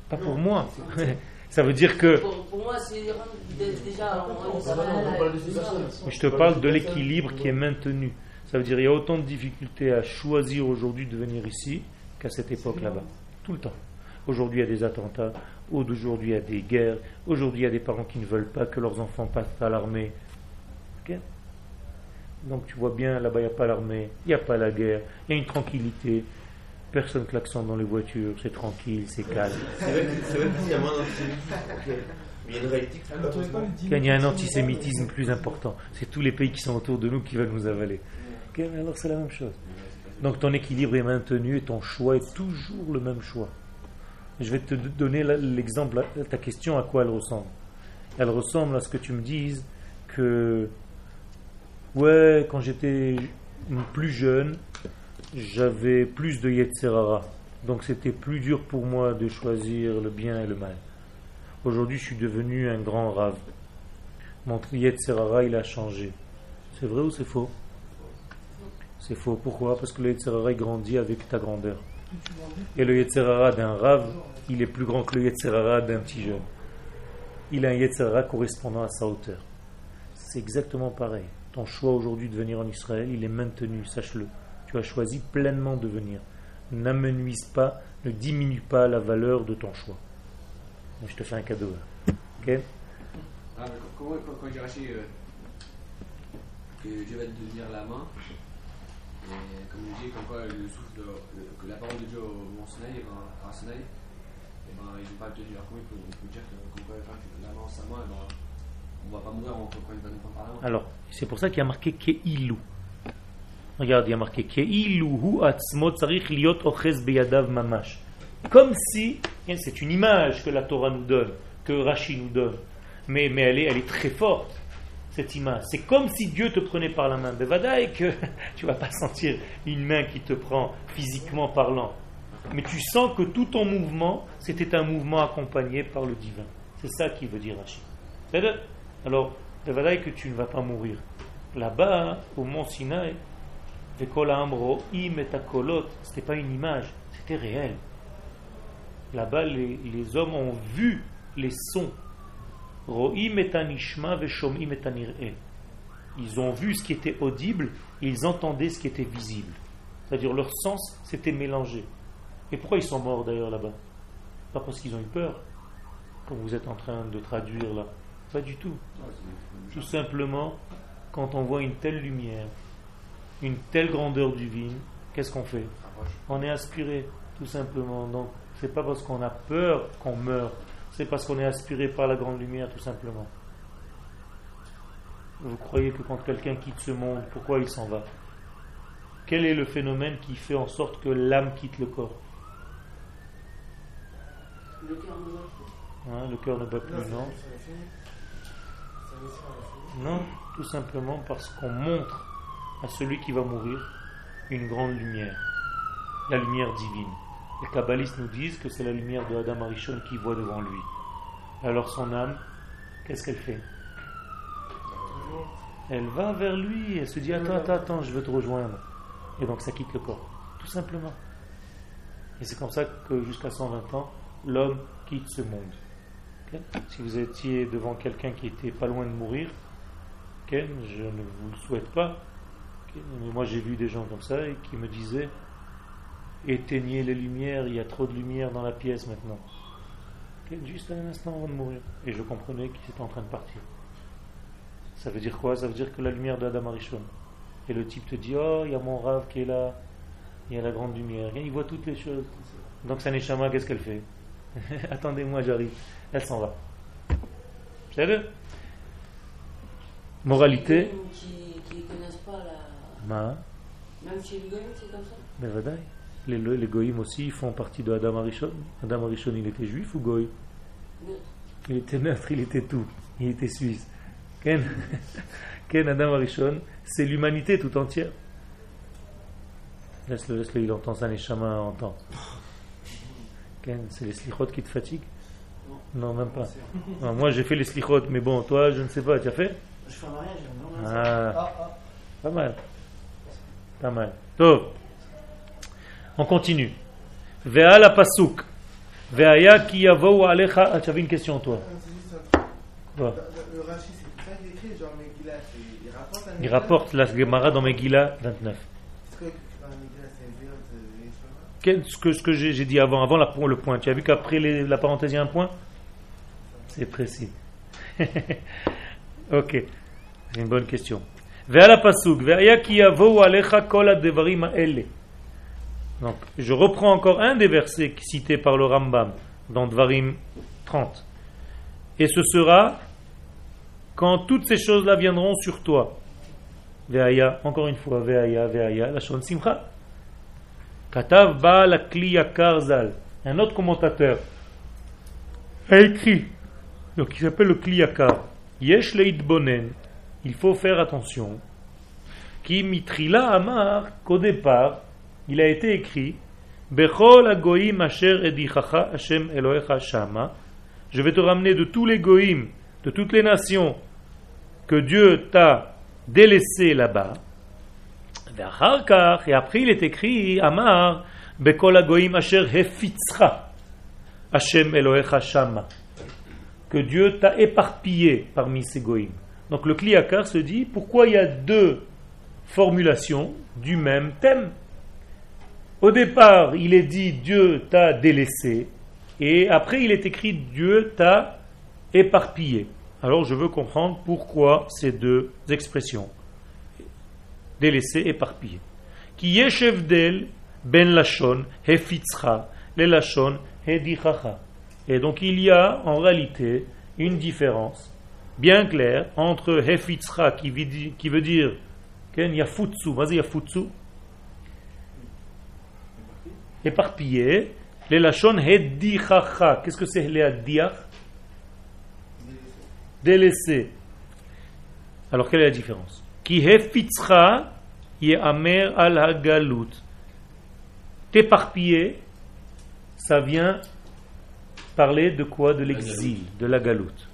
Pas pour moi. ça veut dire que. Pour, moi, c'est déjà. Je te parle de l'équilibre qui est maintenu. Ça veut dire qu'il y a autant de difficultés à choisir aujourd'hui de venir ici qu'à cette époque là-bas. Tout le temps. Aujourd'hui, il y a des attentats. Aujourd'hui, il y a des guerres. Aujourd'hui, il y a des parents qui ne veulent pas que leurs enfants passent à l'armée. Donc tu vois bien, là-bas, il n'y a pas l'armée, il n'y a pas la guerre, il y a une tranquillité. Personne klaxonne dans les voitures, c'est tranquille, c'est calme. Il y a un antisémitisme plus important. C'est tous les pays qui sont autour de nous qui veulent nous avaler. alors c'est la même chose. Donc ton équilibre est maintenu et ton choix est toujours le même choix. Je vais te donner l'exemple, ta question, à quoi elle ressemble. Elle ressemble à ce que tu me dises que Ouais, quand j'étais plus jeune, j'avais plus de Yetzerara. Donc c'était plus dur pour moi de choisir le bien et le mal. Aujourd'hui, je suis devenu un grand rave. Mon Yetzerara, il a changé. C'est vrai ou c'est faux? C'est faux. Pourquoi? Parce que le Yetzerara, grandit avec ta grandeur. Et le Yetzerara d'un rave, il est plus grand que le Yetzerara d'un petit jeune. Il a un Yetzerara correspondant à sa hauteur. C'est exactement pareil. Ton choix aujourd'hui de venir en Israël, il est maintenu, sache-le. Tu as choisi pleinement de venir. N'amenuise pas, ne diminue pas la valeur de ton choix. Je te fais un cadeau. Ok? Quand, j'ai racheté que Dieu va te donner la main, et comme je dis, comme quoi le souffle, que la parole de Dieu au Mont Sinaï, à Sinaï, et ben, il ne pas le tenir. comment il peut, dire que, comme quoi, la main en sa main, ben, on va pas mourir quand il va nous prendre par Alors, c'est pour ça qu'il y a marqué Keilu. Regarde, il y a marqué Keilu hu atzmo liot ochez beyadav mamash. Comme si, hein, c'est une image que la Torah nous donne, que Rashi nous donne, mais, mais elle, est, elle est très forte. Cette image. C'est comme si Dieu te prenait par la main. et que tu vas pas sentir une main qui te prend physiquement parlant. Mais tu sens que tout ton mouvement, c'était un mouvement accompagné par le divin. C'est ça qui veut dire Rachid. Alors, Bevadaï que tu ne vas pas mourir. Là-bas, au mont Sinaï, c'était pas une image, c'était réel. Là-bas, les, les hommes ont vu les sons ils ont vu ce qui était audible ils entendaient ce qui était visible. C'est-à-dire leur sens s'était mélangé. Et pourquoi ils sont morts d'ailleurs là-bas? Pas parce qu'ils ont eu peur, comme vous êtes en train de traduire là. Pas du tout. Tout simplement, quand on voit une telle lumière, une telle grandeur divine, qu'est-ce qu'on fait? On est aspiré, tout simplement. Donc, c'est pas parce qu'on a peur qu'on meurt c'est parce qu'on est aspiré par la grande lumière, tout simplement. Vous croyez que quand quelqu'un quitte ce monde, pourquoi il s'en va? Quel est le phénomène qui fait en sorte que l'âme quitte le corps? Le cœur ne bat plus. Hein, le cœur ne bat plus, non Non, tout simplement parce qu'on montre à celui qui va mourir une grande lumière, la lumière divine. Les kabbalistes nous disent que c'est la lumière de Adam Arishon qui voit devant lui. Alors son âme, qu'est-ce qu'elle fait? Elle va vers lui, elle se dit Attends, attends, attends, je veux te rejoindre. Et donc ça quitte le corps, tout simplement. Et c'est comme ça que jusqu'à 120 ans, l'homme quitte ce monde. Si vous étiez devant quelqu'un qui était pas loin de mourir, je ne vous le souhaite pas. Mais moi j'ai vu des gens comme ça et qui me disaient éteignez les lumières, il y a trop de lumière dans la pièce maintenant. Juste un instant avant de mourir. Et je comprenais qu'il était en train de partir. Ça veut dire quoi? Ça veut dire que la lumière d'Adam Arishon. Et le type te dit Oh, il y a mon rave qui est là, il y a la grande lumière. il voit toutes les choses. Donc, Saneshama, qu'est-ce qu'elle fait? Attendez-moi, j'arrive. Elle s'en va. Vous Moralité. Qui ne connaissent pas la. Même chez c'est comme ça? Mais les, les goïms aussi ils font partie de Adam Arishon. Adam Arishon, il était juif ou goï? Il était neutre, il était tout. Il était suisse. Ken, Ken Adam Arishon, c'est l'humanité tout entière. Laisse-le, laisse-le, il entend ça, les chamans entendent. Ken, c'est les slichot qui te fatiguent? Non, même pas. moi j'ai fait les slichot, mais bon, toi, je ne sais pas, tu as fait? Je fais un mariage, ah. ah, ah, Pas mal. Pas mal. Top. On continue. Ve'a la pasuk. Ve'aya ki yavou alecha. Ah, tu avais une question, toi. Quoi Le Rashi, c'est ça qu'il écrit, genre Megillah, il rapporte Il rapporte la Gemara dans Megillah 29. Est-ce que ce que, j'ai dit avant, avant la, le point, tu as vu qu'après la parenthèse, il y a un point? C'est précis. ok, c'est une bonne question. Ve'a la pasuk, ve'aya ki yavou alecha kol devarim ha'ele. Donc, je reprends encore un des versets cités par le Rambam dans Dvarim 30. Et ce sera quand toutes ces choses-là viendront sur toi. Veaya, encore une fois, Veaya, Veaya, la Shon Simcha. Katav Ba la Karzal. Un autre commentateur a écrit, donc il s'appelle le Kliyakar. Yesh Bonen. Il faut faire attention. Qui mitrila amar qu'au départ, il a été écrit. Je vais te ramener de tous les goïms, de toutes les nations que Dieu t'a délaissé là-bas. Et après il est écrit Amar Bechol agoim asher Hashem Elohecha shama. Que Dieu t'a éparpillé parmi ces goïms. Donc le Kliakar se dit pourquoi il y a deux formulations du même thème? Au départ, il est dit Dieu t'a délaissé, et après il est écrit Dieu t'a éparpillé. Alors je veux comprendre pourquoi ces deux expressions. Délaissé, éparpillé. Qui yeshevdel ben lachon hefitzcha le lachon hedichacha. Et donc il y a en réalité une différence bien claire entre hefitzcha qui veut dire, ken yafutsu, vas-y yafutsu, éparpillé. Les lachon hedichacha. Qu'est-ce que c'est les adiach Délaissé. Alors quelle est la différence? Ki hefitzcha ye'amer al hagalut. T'éparpiller, ça vient parler de quoi? De l'exil, de la galoute.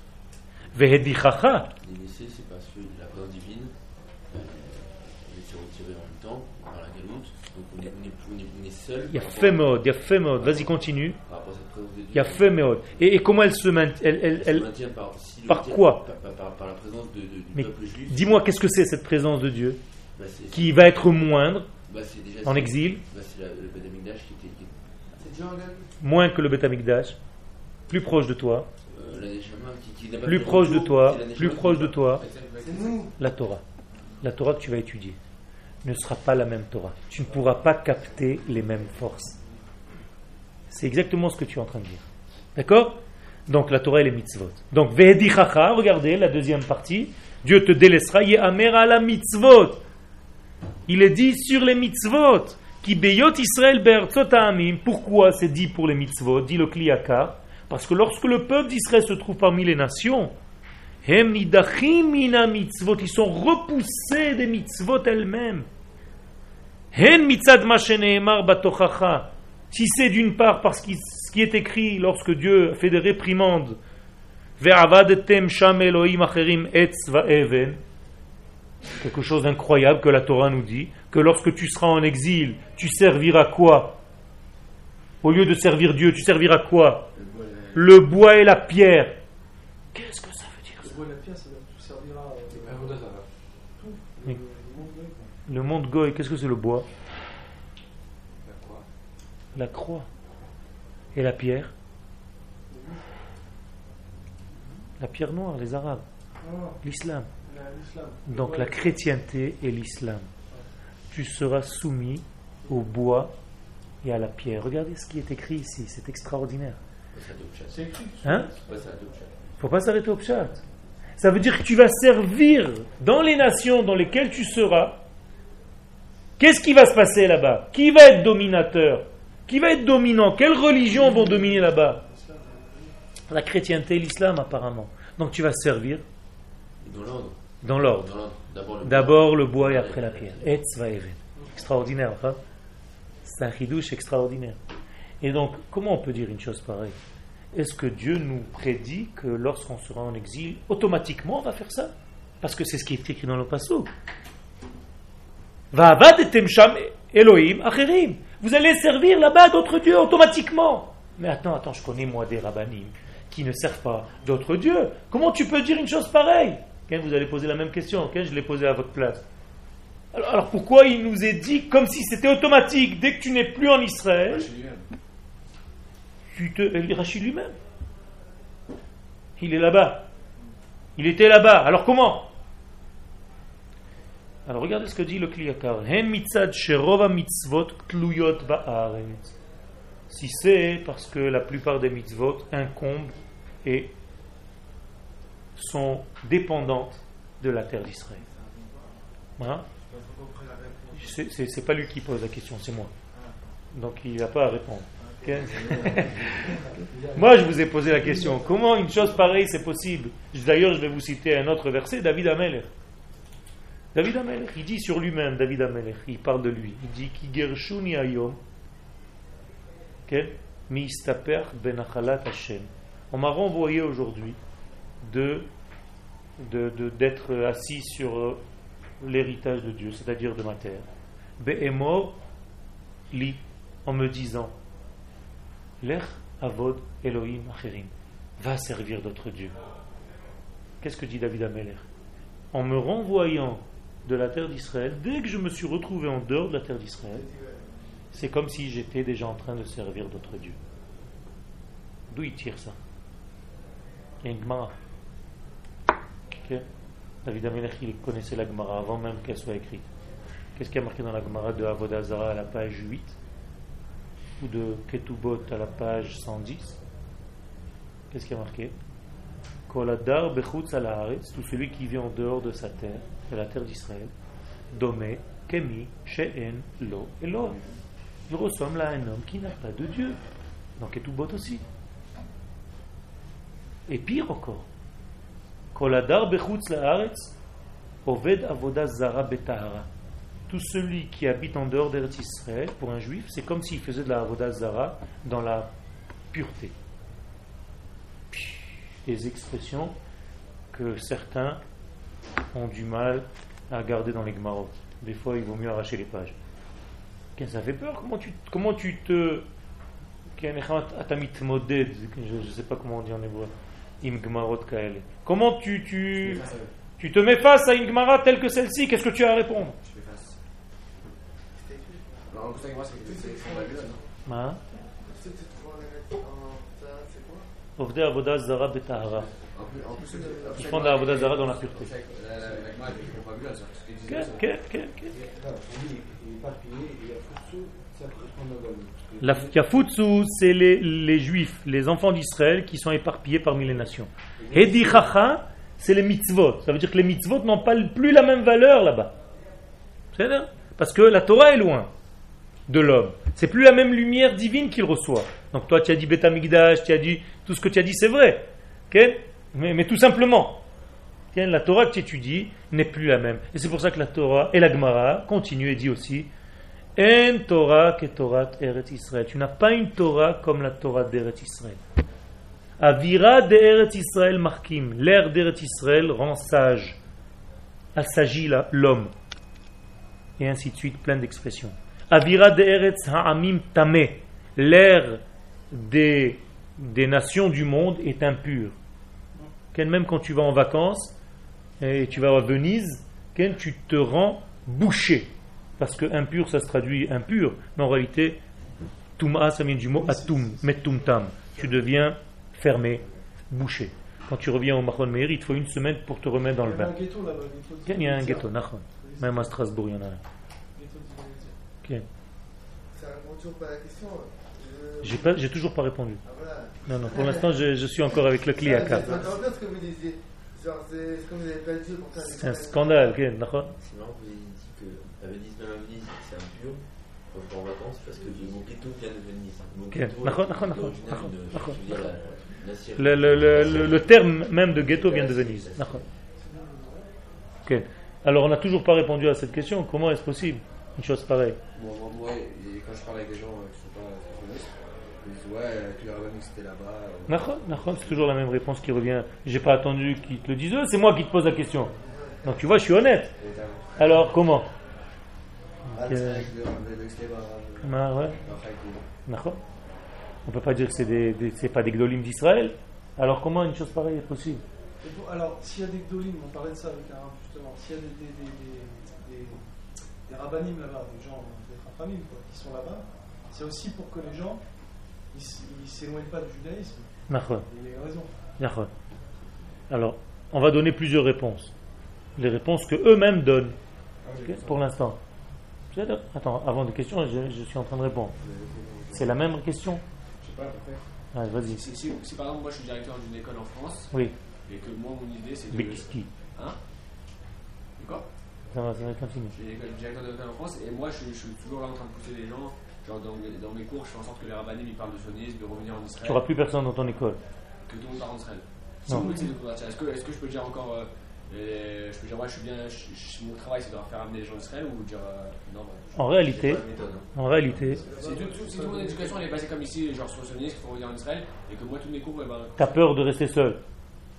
Vehedichacha, Délaissé, c'est parce que la présence divine, euh, elle s'est retirée en même temps, par la galoute. Donc on est, on est, on est, on est seul il y a fait mode, il y a fait mode. Vas-y, continue. par rapport à cette présence de Dieu. Il y a fait mode. Et, et comment elle se maintient elle, elle- Elle se elle- maintient par, si quoi par, par- par- par la présence de, de- du Mais peuple juif. Dis-moi, qu'est-ce que c'est cette présence de Dieu Bah, c'est- qui va être moindre bah, déjà en c'est- exil, bah, c'est la- le Beth Amikdash qui était, qui était- C'est Dieu en Galilée. moins que le Beth Amikdash, plus proche de toi, euh, qui, qui n'a pas plus proche de toi, plus proche de toi, la Torah. La Torah que tu vas étudier ne sera pas la même Torah. Tu ne pourras pas capter les mêmes forces. C'est exactement ce que tu es en train de dire. D'accord? Donc la Torah et les mitzvot. Donc Vehedichacha, regardez la deuxième partie. Dieu te délaissera, Yehamer ala mitzvot. Il est dit sur les mitzvot. Qui beyot Israël. Pourquoi c'est dit pour les mitzvot? Dit le Kliyaka. Parce que lorsque le peuple d'Israël se trouve parmi les nations, Hem mitzvot. Ils sont repoussés des mitzvot elles-mêmes. Hen mitzad batochacha. Si c'est d'une part parce que ce qui est écrit lorsque Dieu fait des réprimandes, quelque chose d'incroyable que la Torah nous dit, que lorsque tu seras en exil, tu serviras quoi? Au lieu de servir Dieu, tu serviras quoi? Le bois, Le bois et la pierre. Qu'est-ce que Le bois et la pierre, ça va- tout servira. euh, la- tout. Mais- Le- le monde. Le goy, qu'est-ce que c'est le bois? La croix. La croix. Et la pierre? La pierre noire, les Arabes. Non, L'islam. Donc la chrétienté et l'islam. Tu seras soumis au bois et à la pierre. Regardez ce qui est écrit ici, c'est extraordinaire. Hein? faut pas s'arrêter au pshat. Ça veut dire que tu vas servir dans les nations dans lesquelles tu seras. Qu'est-ce qui va se passer là-bas? Qui va être dominateur? Qui va être dominant? Quelles religions vont dominer là-bas? La chrétienté et l'islam apparemment. Donc tu vas servir Dans l'ordre. D'abord le bois et après la pierre. Etz vaeven. Extraordinaire, hein? C'est un chidouche extraordinaire. Et donc, comment on peut dire une chose pareille? Est-ce que Dieu nous prédit que lorsqu'on sera en exil, automatiquement on va faire ça? Parce que c'est ce qui est écrit dans le passage. Elohim acherim. Vous allez servir là-bas d'autres dieux automatiquement. Mais attends, attends, je connais moi des rabbinim qui ne servent pas d'autres dieux. Comment tu peux dire une chose pareille? Vous allez poser la même question. Je l'ai posée à votre place. Alors, pourquoi il nous est dit comme si c'était automatique dès que tu n'es plus en Israël? Lui-même. Tu te, Rachid lui-même. Il est là-bas. Il était là-bas. Alors comment? Alors regardez ce que dit le Kliyakar. Si c'est parce que la plupart des mitzvot incombent et sont dépendantes de la terre d'Israël. Hein? C'est pas lui qui pose la question, c'est moi. Donc il n'a pas à répondre. Moi, je vous ai posé la question. Comment une chose pareille, c'est possible? D'ailleurs, je vais vous citer un autre verset, David Ameler. David Ameler, il dit sur lui-même, David Ameler, il parle de lui. Il dit benachalat Hashem. On m'a renvoyé aujourd'hui de, de- de- d'être assis sur euh, l'héritage de Dieu, c'est-à-dire de ma terre. Be'emor li, en me disant Lech avod Elohim acherim. Va servir d'autres dieux. Qu'est-ce que dit David Ameller En me renvoyant de la terre d'Israël, dès que je me suis retrouvé en dehors de la terre d'Israël, c'est comme si j'étais déjà en train de servir d'autres dieux. D'où il tire ça? Il y a une Gemara. David Ameller, il connaissait la Gemara avant même qu'elle soit écrite. Qu'est-ce qu'il y a marqué dans la Gemara de Avodazara à la page 8 ou de Ketubot à la page 110 Qu'est-ce qu'il y a marqué? Koladar bechutz tout celui qui vit en dehors de sa terre, de la terre d'Israël, domé kemi she'en lo Elohim. Il ressemble à un homme qui n'a pas de Dieu. Dans Ketubot aussi. Et pire encore, Koladar bechutz Oved avoda zara betahara. Tout celui qui habite en dehors d'Eretz Israël, pour un juif, c'est comme s'il faisait de la avoda zara dans la pureté. Les expressions que certains ont du mal à garder dans les gmarot. Des fois, il vaut mieux arracher les pages. Ça fait peur. Comment tu, comment tu te. Je ne sais pas comment on dit en hébreu. Comment tu, tu, tu te mets face à une telle que celle-ci? Qu'est-ce que tu as à répondre? Hein ils font de la Zara dans la pureté. La Yafutsu, c'est les, les juifs, les enfants d'Israël qui sont éparpillés parmi les nations. Hedichacha, c'est les mitzvot. Ça veut dire que les mitzvot n'ont pas plus la même valeur là-bas. C'est Parce que la Torah est loin de l'homme. C'est plus la même lumière divine qu'il reçoit. Donc toi, tu as dit Betamigdash, tu as dit tout ce que tu as dit, c'est vrai. Mais, tout simplement, la Torah que tu étudies n'est plus la même. Et c'est pour ça que la Torah et la Gemara continuent et dit aussi En Torah que Torah Israël. Tu n'as pas une Torah comme la Torah d'Eretz Israël. Avira d'Eretz Israël markim. L'air d'Eretz Israël rend sage. Assagit l'homme. Et ainsi de suite, plein d'expressions. Avira d'Eretz ha'amim tameh. L'air des, des nations du monde est impur même quand tu vas en vacances et tu vas à Venise, tu te rends bouché. Parce que impur, ça se traduit impur, mais en réalité, Touma, ça vient du mot atum, tam. Tu deviens fermé, bouché. Quand tu reviens au Mahon Meir, il te faut une semaine pour te remettre dans le bain. Il y a un ghetto, même à Strasbourg, il y en a un. J'ai toujours pas répondu. Ah, non, non, pour l'instant, je, je, suis encore avec le client. C'est un scandale, ok, d'accord Sinon, vous avez dit que à Venise, même à Venise, c'est impur quand je vais en vacances parce que le mot ghetto vient de Venise. Le, le, le, le, terme même de ghetto vient de Venise. Ok. Alors, on n'a toujours pas répondu à cette question. Comment est-ce possible? Une chose pareille Moi, moi, quand je parle avec des gens euh, qui ne sont pas là-bas. C'est toujours la même réponse qui revient. J'ai pas attendu qu'ils te le disent, c'est moi qui te pose la question. Donc tu vois, je suis honnête. Alors comment ah, ah, On peut pas dire que c'est des, pas des gdolim d'Israël. Alors comment une chose pareille est possible? Alors s'il y a des gdolim, on parlait de ça avec un justement, s'il y a des, des, des, des, rabbinim là-bas, des gens, des rafamim qui sont là-bas, c'est aussi pour que les gens il ne s'éloigne pas du judaïsme. Il a raison. Alors, on va donner plusieurs réponses. Les réponses que eux-mêmes donnent ah pour l'instant. Attends, avant de questions, je, suis en train de répondre. C'est la même question? Je sais pas, ah, vas-y. Si, par exemple, moi je suis directeur d'une école en France, oui. et que moi mon idée c'est de. Mais qui Hein? Quoi D'une école en France, et moi je, je suis toujours là en train de pousser les gens Genre dans, dans, mes cours, je fais en sorte que les rabbinim ils parlent de sionisme, de revenir en Israël. Tu n'auras plus personne dans ton école. Que tout le monde part en Israël. Est-ce que, est que je peux dire encore. Euh, je peux dire, moi je suis bien. Je, mon travail c'est de faire amener les gens en Israël ou dire. Euh, non, bah, en réalité. Hein. En réalité. Si toute mon éducation elle est basée comme ici, genre sur le sionisme, qu'il faut revenir en Israël, et que moi tous mes cours. Eh ben, T'as peur de rester seul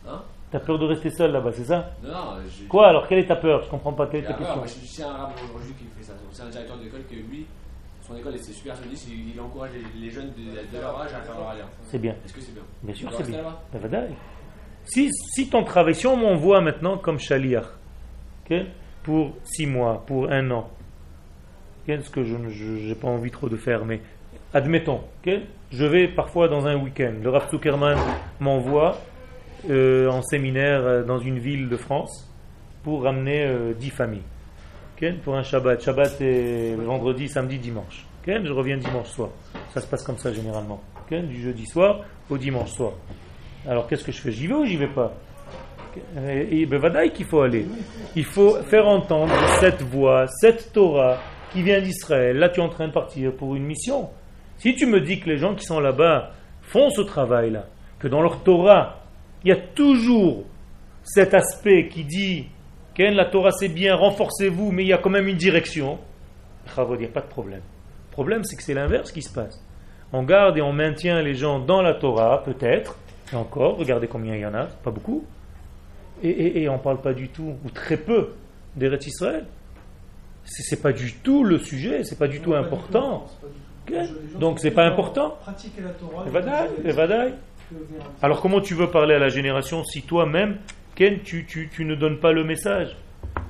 Hein? T'as peur de rester seul là-bas, c'est ça Non, non. Quoi alors Quelle est ta peur Je comprends pas. Quelle est ta question C'est un arabe aujourd'hui qui fait ça. C'est un directeur d'école que lui son école c'est super solide, il encourage les, jeunes de, leur âge à faire leur alliance. C'est bien. Est-ce que c'est bien Bien sûr, c'est bien. Ben, si, si ton travail, si on m'envoie maintenant comme chaliach, pour six mois, pour un an, ce que je n'ai pas envie trop de faire, mais admettons, je vais parfois dans un week-end, le Rav Zuckerman m'envoie euh, en séminaire euh, dans une ville de France pour ramener euh, dix familles pour un Shabbat. Shabbat est vendredi, samedi, dimanche. Je reviens dimanche soir. Ça se passe comme ça généralement. Du jeudi soir au dimanche soir. Alors qu'est-ce que je fais? J'y vais ou j'y vais pas? Et ben qu'il faut aller. Il faut faire entendre cette voix, cette Torah qui vient d'Israël. Là, tu es en train de partir pour une mission. Si tu me dis que les gens qui sont là-bas font ce travail-là, que dans leur Torah, il y a toujours cet aspect qui dit la Torah c'est bien, renforcez-vous, mais il y a quand même une direction. Il n'y a pas de problème. Le problème, c'est que c'est l'inverse qui se passe. On garde et on maintient les gens dans la Torah, peut-être, et encore, regardez combien il y en a, pas beaucoup, et, on ne parle pas du tout, ou très peu, d'Eretz Israël. Ce n'est pas du tout le sujet, c'est pas du tout important. Donc c'est pas important. Alors comment tu veux parler à la génération si toi-même, Ken, tu, tu, ne donnes pas le message?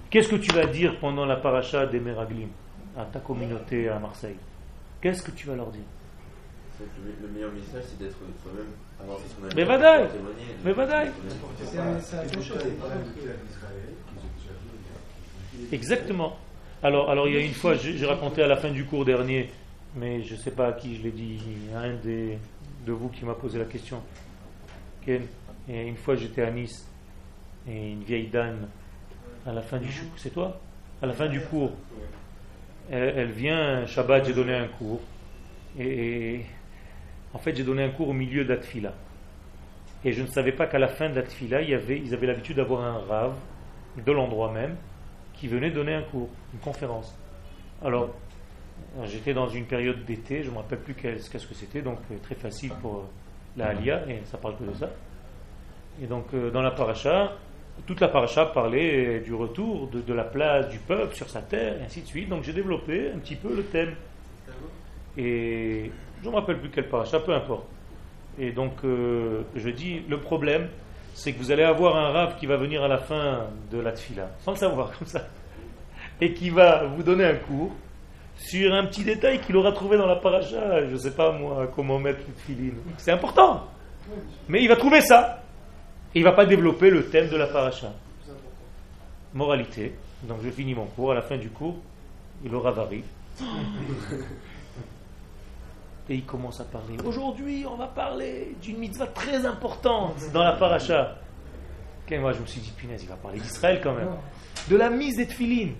Qu'est-ce que tu vas dire pendant la paracha des Meraglim à ta communauté à Marseille? Qu'est-ce que tu vas leur dire? Le meilleur message, c'est d'être soi-même, Mais vadaï Mais vadaï Exactement. Alors, alors, il y a une fois, j'ai raconté à la fin du cours dernier, mais je ne sais pas à qui je l'ai dit, un des, de vous qui m'a posé la question. Et une fois, j'étais à Nice, et une vieille dame, à la fin du c'est toi? À la fin du cours, elle, vient, Shabbat, j'ai donné un cours, et, en fait, j'ai donné un cours au milieu d'Atfila. Et je ne savais pas qu'à la fin de l'Atfila, il y avait, ils avaient l'habitude d'avoir un rave, de l'endroit même, qui venait donner un cours, une conférence. Alors, J'étais dans une période d'été, je ne me rappelle plus qu'est-ce que c'était, donc euh, très facile pour euh, la Alia, et ça parle que de ça. Et donc euh, dans la paracha, toute la paracha parlait du retour de, la place du peuple sur sa terre, et ainsi de suite. Donc j'ai développé un petit peu le thème. Et je ne me rappelle plus quelle paracha, peu importe. Et donc je dis, le problème, c'est que vous allez avoir un rave qui va venir à la fin de la tfila, sans le savoir comme ça, et qui va vous donner un cours sur un petit détail qu'il aura trouvé dans la paracha. Je ne sais pas moi comment mettre le filine. C'est important. Mais il va trouver ça. Et il ne va pas développer le thème de la paracha. Moralité. Donc je finis mon cours. À la fin du cours, il aura varié. Et il commence à parler. Aujourd'hui, on va parler d'une mitzvah très importante dans la paracha. moi, je me suis dit, punaise, il va parler d'Israël quand même. De la mise des tefilines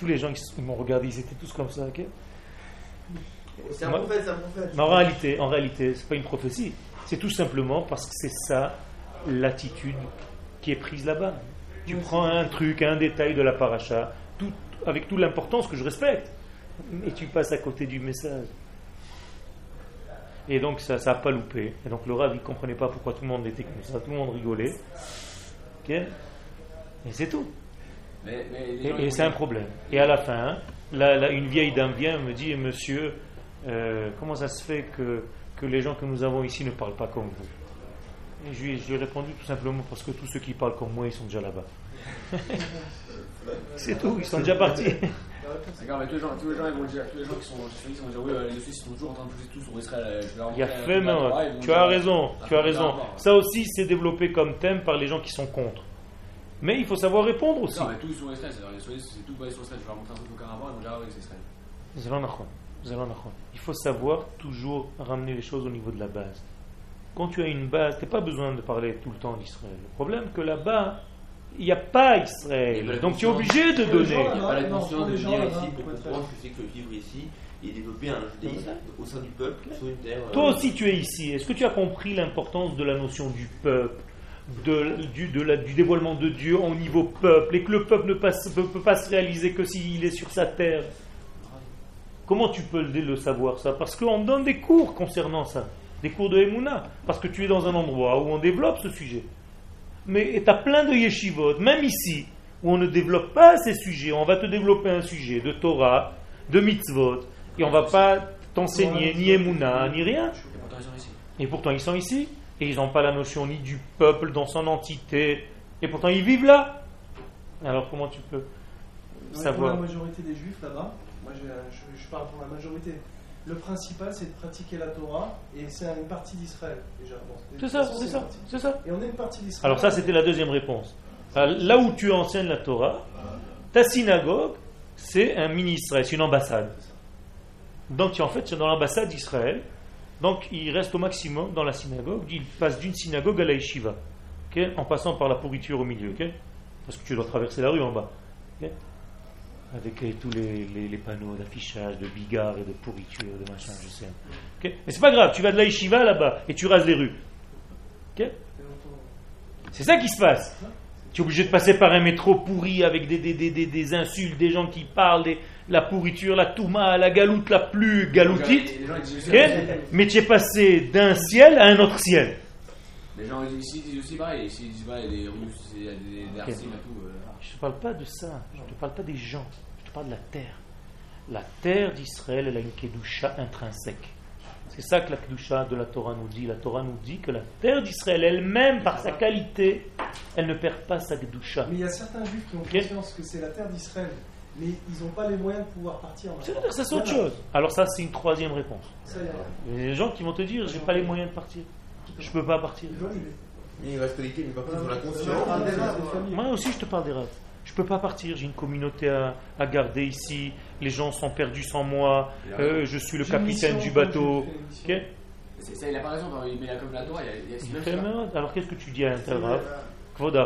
tous les gens qui m'ont regardé, ils étaient tous comme ça. ok c'est un prophète, c'est un prophète. Mais en réalité, en réalité, c'est pas une prophétie. C'est tout simplement parce que c'est ça l'attitude qui est prise là-bas. Tu prends un truc, un détail de la paracha, tout, avec toute l'importance que je respecte, et tu passes à côté du message. Et donc ça n'a pas loupé. Et donc le Rav, il ne comprenait pas pourquoi tout le monde était comme ça, tout le monde rigolait. ok et c'est tout et, c'est un problème. Et à la fin, une vieille dame vient me dit Monsieur, euh, comment ça se fait que, que les gens que nous avons ici ne parlent pas comme vous? Et je lui, ai répondu tout simplement parce que tous ceux qui parlent comme moi, ils sont déjà là-bas. c'est tout, ils sont déjà partis. D'accord, mais tous les gens, tous les gens, ils vont dire, tous les gens qui sont ils vont dire, oui, euh, les Suisses sont toujours en train de pousser tout sur Israël. Il y a fait, tu as raison, tu as raison. Ça aussi, c'est développé comme thème par les gens qui sont contre. Mais il faut savoir répondre aussi. Non, mais tout sur Israël, c'est tout basé sur Israël. Je vais montrer un truc auparavant et vous dire, ah oui, c'est Israël. Il faut savoir toujours ramener les choses au niveau de la base. Quand tu as une base, tu n'as pas besoin de parler tout le temps d'Israël. Le problème, c'est que là-bas, il n'y a pas Israël. Donc tu es obligé de donner. Il n'y a pas la conscience de venir ici pour comprendre ce que c'est que vivre ici et développer un judaïsme au sein du peuple sur une terre. Toi aussi, tu es ici. Est-ce que tu as compris l'importance de la notion du peuple? De, du, du, dévoilement de Dieu au niveau peuple et que le peuple ne peut, pas se réaliser que s'il est sur sa terre. Comment tu peux le, savoir ça? Parce qu'on donne des cours concernant ça, des cours de Emouna, parce que tu es dans un endroit où on développe ce sujet. Mais tu as plein de yeshivot, même ici, où on ne développe pas ces sujets. On va te développer un sujet de Torah, de mitzvot, et on va pas t'enseigner ni Emouna, ni rien. Et pourtant ils sont ici. Et ils n'ont pas la notion ni du peuple dans son entité. Et pourtant, ils vivent là. Alors, comment tu peux savoir Pour la majorité des juifs là-bas, moi je, parle pour la majorité. Le principal, c'est de pratiquer la Torah, et c'est une partie d'Israël, déjà. c'est ça, c'est ça, c'est ça. Et on est une partie d'Israël. Alors, ça, c'était la deuxième réponse. Là où tu enseignes la Torah, ta synagogue, c'est un mini-Israël, c'est une ambassade. Donc, en fait, c'est dans l'ambassade d'Israël, donc il reste au maximum dans la synagogue, il passe d'une synagogue à la yeshiva, en passant par la pourriture au milieu, parce que tu dois traverser la rue en bas, avec tous les, panneaux d'affichage, de bigarre et de pourriture, de machin, je sais. Mais c'est pas grave, tu vas de la yeshiva là-bas et tu rases les rues. C'est ça qui se passe. Tu es obligé de passer par un métro pourri avec des, des, des, des insultes, des gens qui parlent, des, la pourriture, la touma, la galoute la plus galoutite. Mais tu es passé d'un ciel à un autre ciel. Les gens ici disent aussi pareil. Ici ils disent il y a des Russes, il y a des, des et tout. Euh. Je ne te parle pas de ça. Je ne te parle pas des gens. Je te parle de la terre. La terre d'Israël, elle a une kedusha intrinsèque. C'est ça que la kedusha de la Torah nous dit. La Torah nous dit que la terre d'Israël elle-même, par sa qualité, elle ne perd pas sa kedusha. Mais il y a certains juifs qui ont conscience que c'est la terre d'Israël, mais ils n'ont pas les moyens de pouvoir partir. C'est-à-dire ça c'est autre chose. Alors ça c'est une troisième réponse. Il y a des gens qui vont te dire j'ai pas les moyens de partir. Je ne peux pas partir. Il reste mais contre, la conscience. Moi aussi je te parle des rêves. Je ne peux pas partir, j'ai une communauté à, à, garder ici, les gens sont perdus sans moi, euh, je suis le capitaine du bateau. Okay ça, il n'a pas raison, il met la comme la il y a, Alors qu'est-ce que tu dis à un Kvod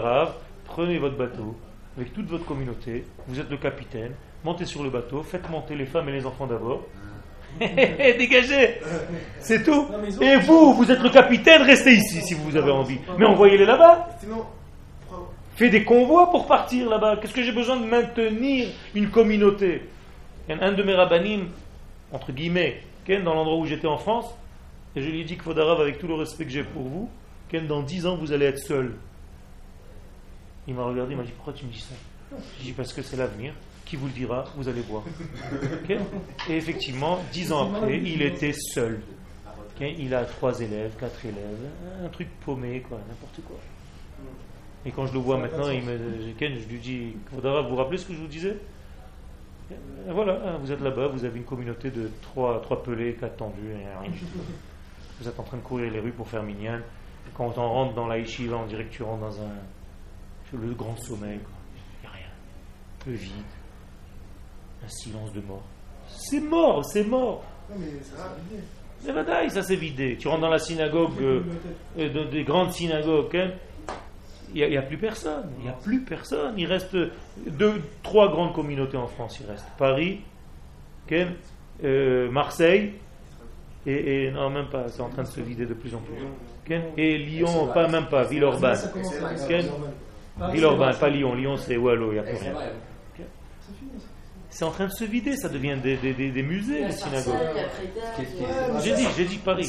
prenez votre bateau avec toute votre communauté, vous êtes le capitaine, montez sur le bateau, faites monter les femmes et les enfants d'abord. Dégagez. C'est tout. Et vous, vous êtes le capitaine, restez ici si vous avez envie. Mais envoyez-les là-bas Fais des convois pour partir là-bas. Qu'est-ce que j'ai besoin de maintenir une communauté? Un de mes rabbinim, entre guillemets, dans l'endroit où j'étais en France, et je lui ai dit que Fodarav, avec tout le respect que j'ai pour vous, Ken, dans dix ans, vous allez être seul. Il m'a regardé, il m'a dit Pourquoi tu me dis ça? J'ai dit Parce que c'est l'avenir. Qui vous le dira Vous allez voir. Et effectivement, dix ans après, il était seul. Il a trois élèves, quatre élèves, un truc paumé, quoi, n'importe quoi. Et quand je le vois maintenant, il me, je lui dis, vous vous rappelez ce que je vous disais Voilà, hein, vous êtes là-bas, vous avez une communauté de trois, trois pelés, quatre tendus, rien du tout. Vous êtes en train de courir les rues pour faire minyan. Quand on rentre dans la yeshiva, on dirait que tu rentres dans un, le grand sommeil. Il n'y a rien. Le vide. Un silence de mort. C'est mort, c'est mort. Mais bataille, ça s'est vidé. Tu rentres dans la synagogue, euh, euh, des grandes synagogues, hein, il n'y a, plus personne. Il n'y a plus personne. Il reste deux, trois grandes communautés en France. Il reste Paris, euh, Marseille, et, non, même pas. C'est en train de se vider de plus en plus. Et Lyon, pas même pas. Villeurbanne. Villeurbanne, pas Lyon. Lyon, c'est Wallo. Il n'y a plus rien c'est en train de se vider, ça devient des, des, des, musées, les synagogues. J'ai dit, j'ai dit Paris.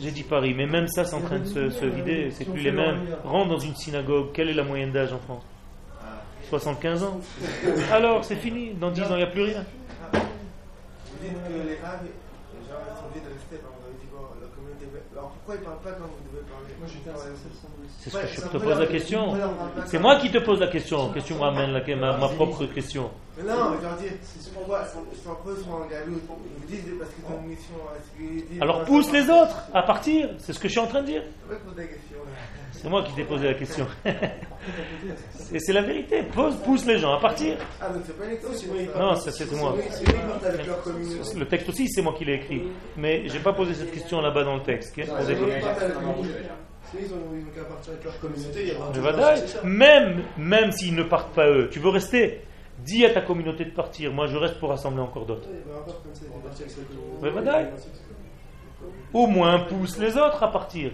J'ai dit Paris, mais même ça, c'est en train de se, se vider, c'est plus les mêmes. Rentre dans une synagogue, quelle est la moyenne d'âge en France 75 ans. Alors, c'est fini, dans 10 ans, il n'y a plus rien. Vous dites que les gens sont de rester, la communauté. Alors pourquoi ils ne parlent pas quand vous devez parler? Moi, j'étais c'est ce que je te pose la question. C'est moi qui te pose la question. Question me ramène la, ma, ma propre question. Mais non, mais je veux dire, si on voit, sont un peu sur un galop, ils disent parce qu'ils ont une mission à Alors pousse les autres à partir. C'est ce que je suis en train de dire. C'est moi qui t'ai posé la question. Et c'est la vérité. Pose, pousse les gens à partir. Ah, donc c'est pas une. Non, c'est moi. Le texte aussi, c'est moi qui l'ai écrit. Mais j'ai pas posé cette question là-bas dans le texte. Même, même s'ils ne partent pas eux, tu veux rester? Dis à ta communauté de partir. Moi, je reste pour rassembler encore d'autres. Au moins, pousse les autres à partir.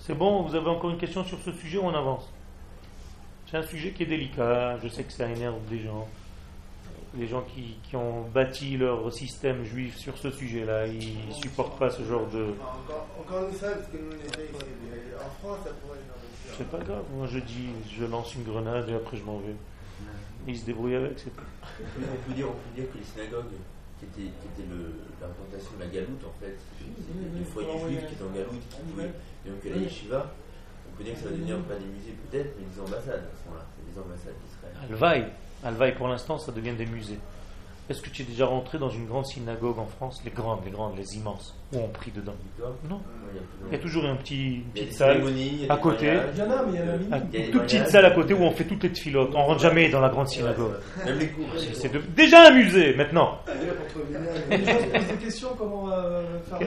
C'est bon, vous avez encore une question sur ce sujet ou on avance? C'est un sujet qui est délicat. Je sais que ça énerve des gens les gens qui, qui, ont bâti leur système juif sur ce sujet-là, ils ne supportent pas ce genre de. Encore, une fois, parce que nous, en France, ça pourrait C'est pas grave, moi je dis, je lance une grenade et après je m'en vais. ils se débrouillent avec, c'est tout. On peut, dire, on peut dire que les synagogues, qui étaient, qui étaient l'implantation de la galoute, en fait, c'est du foyer juif qui est en galoute, qui pouvait, donc la yeshiva, on peut dire que ça va devenir pas des musées peut-être, mais des ambassades à ce moment-là, c'est des ambassades d'Israël. Alvaï pour l'instant, ça devient des musées. Est-ce que tu es déjà rentré dans une grande synagogue en France? Les grandes, les grandes, les immenses, où on prie dedans Non. Il y a toujours une petite, petite salle à côté. Il y en a, mais il y en a Une toute petite salle à côté où on fait toutes les filotes. On rentre jamais dans la grande synagogue. C'est déjà un musée maintenant. des questions comment euh, faire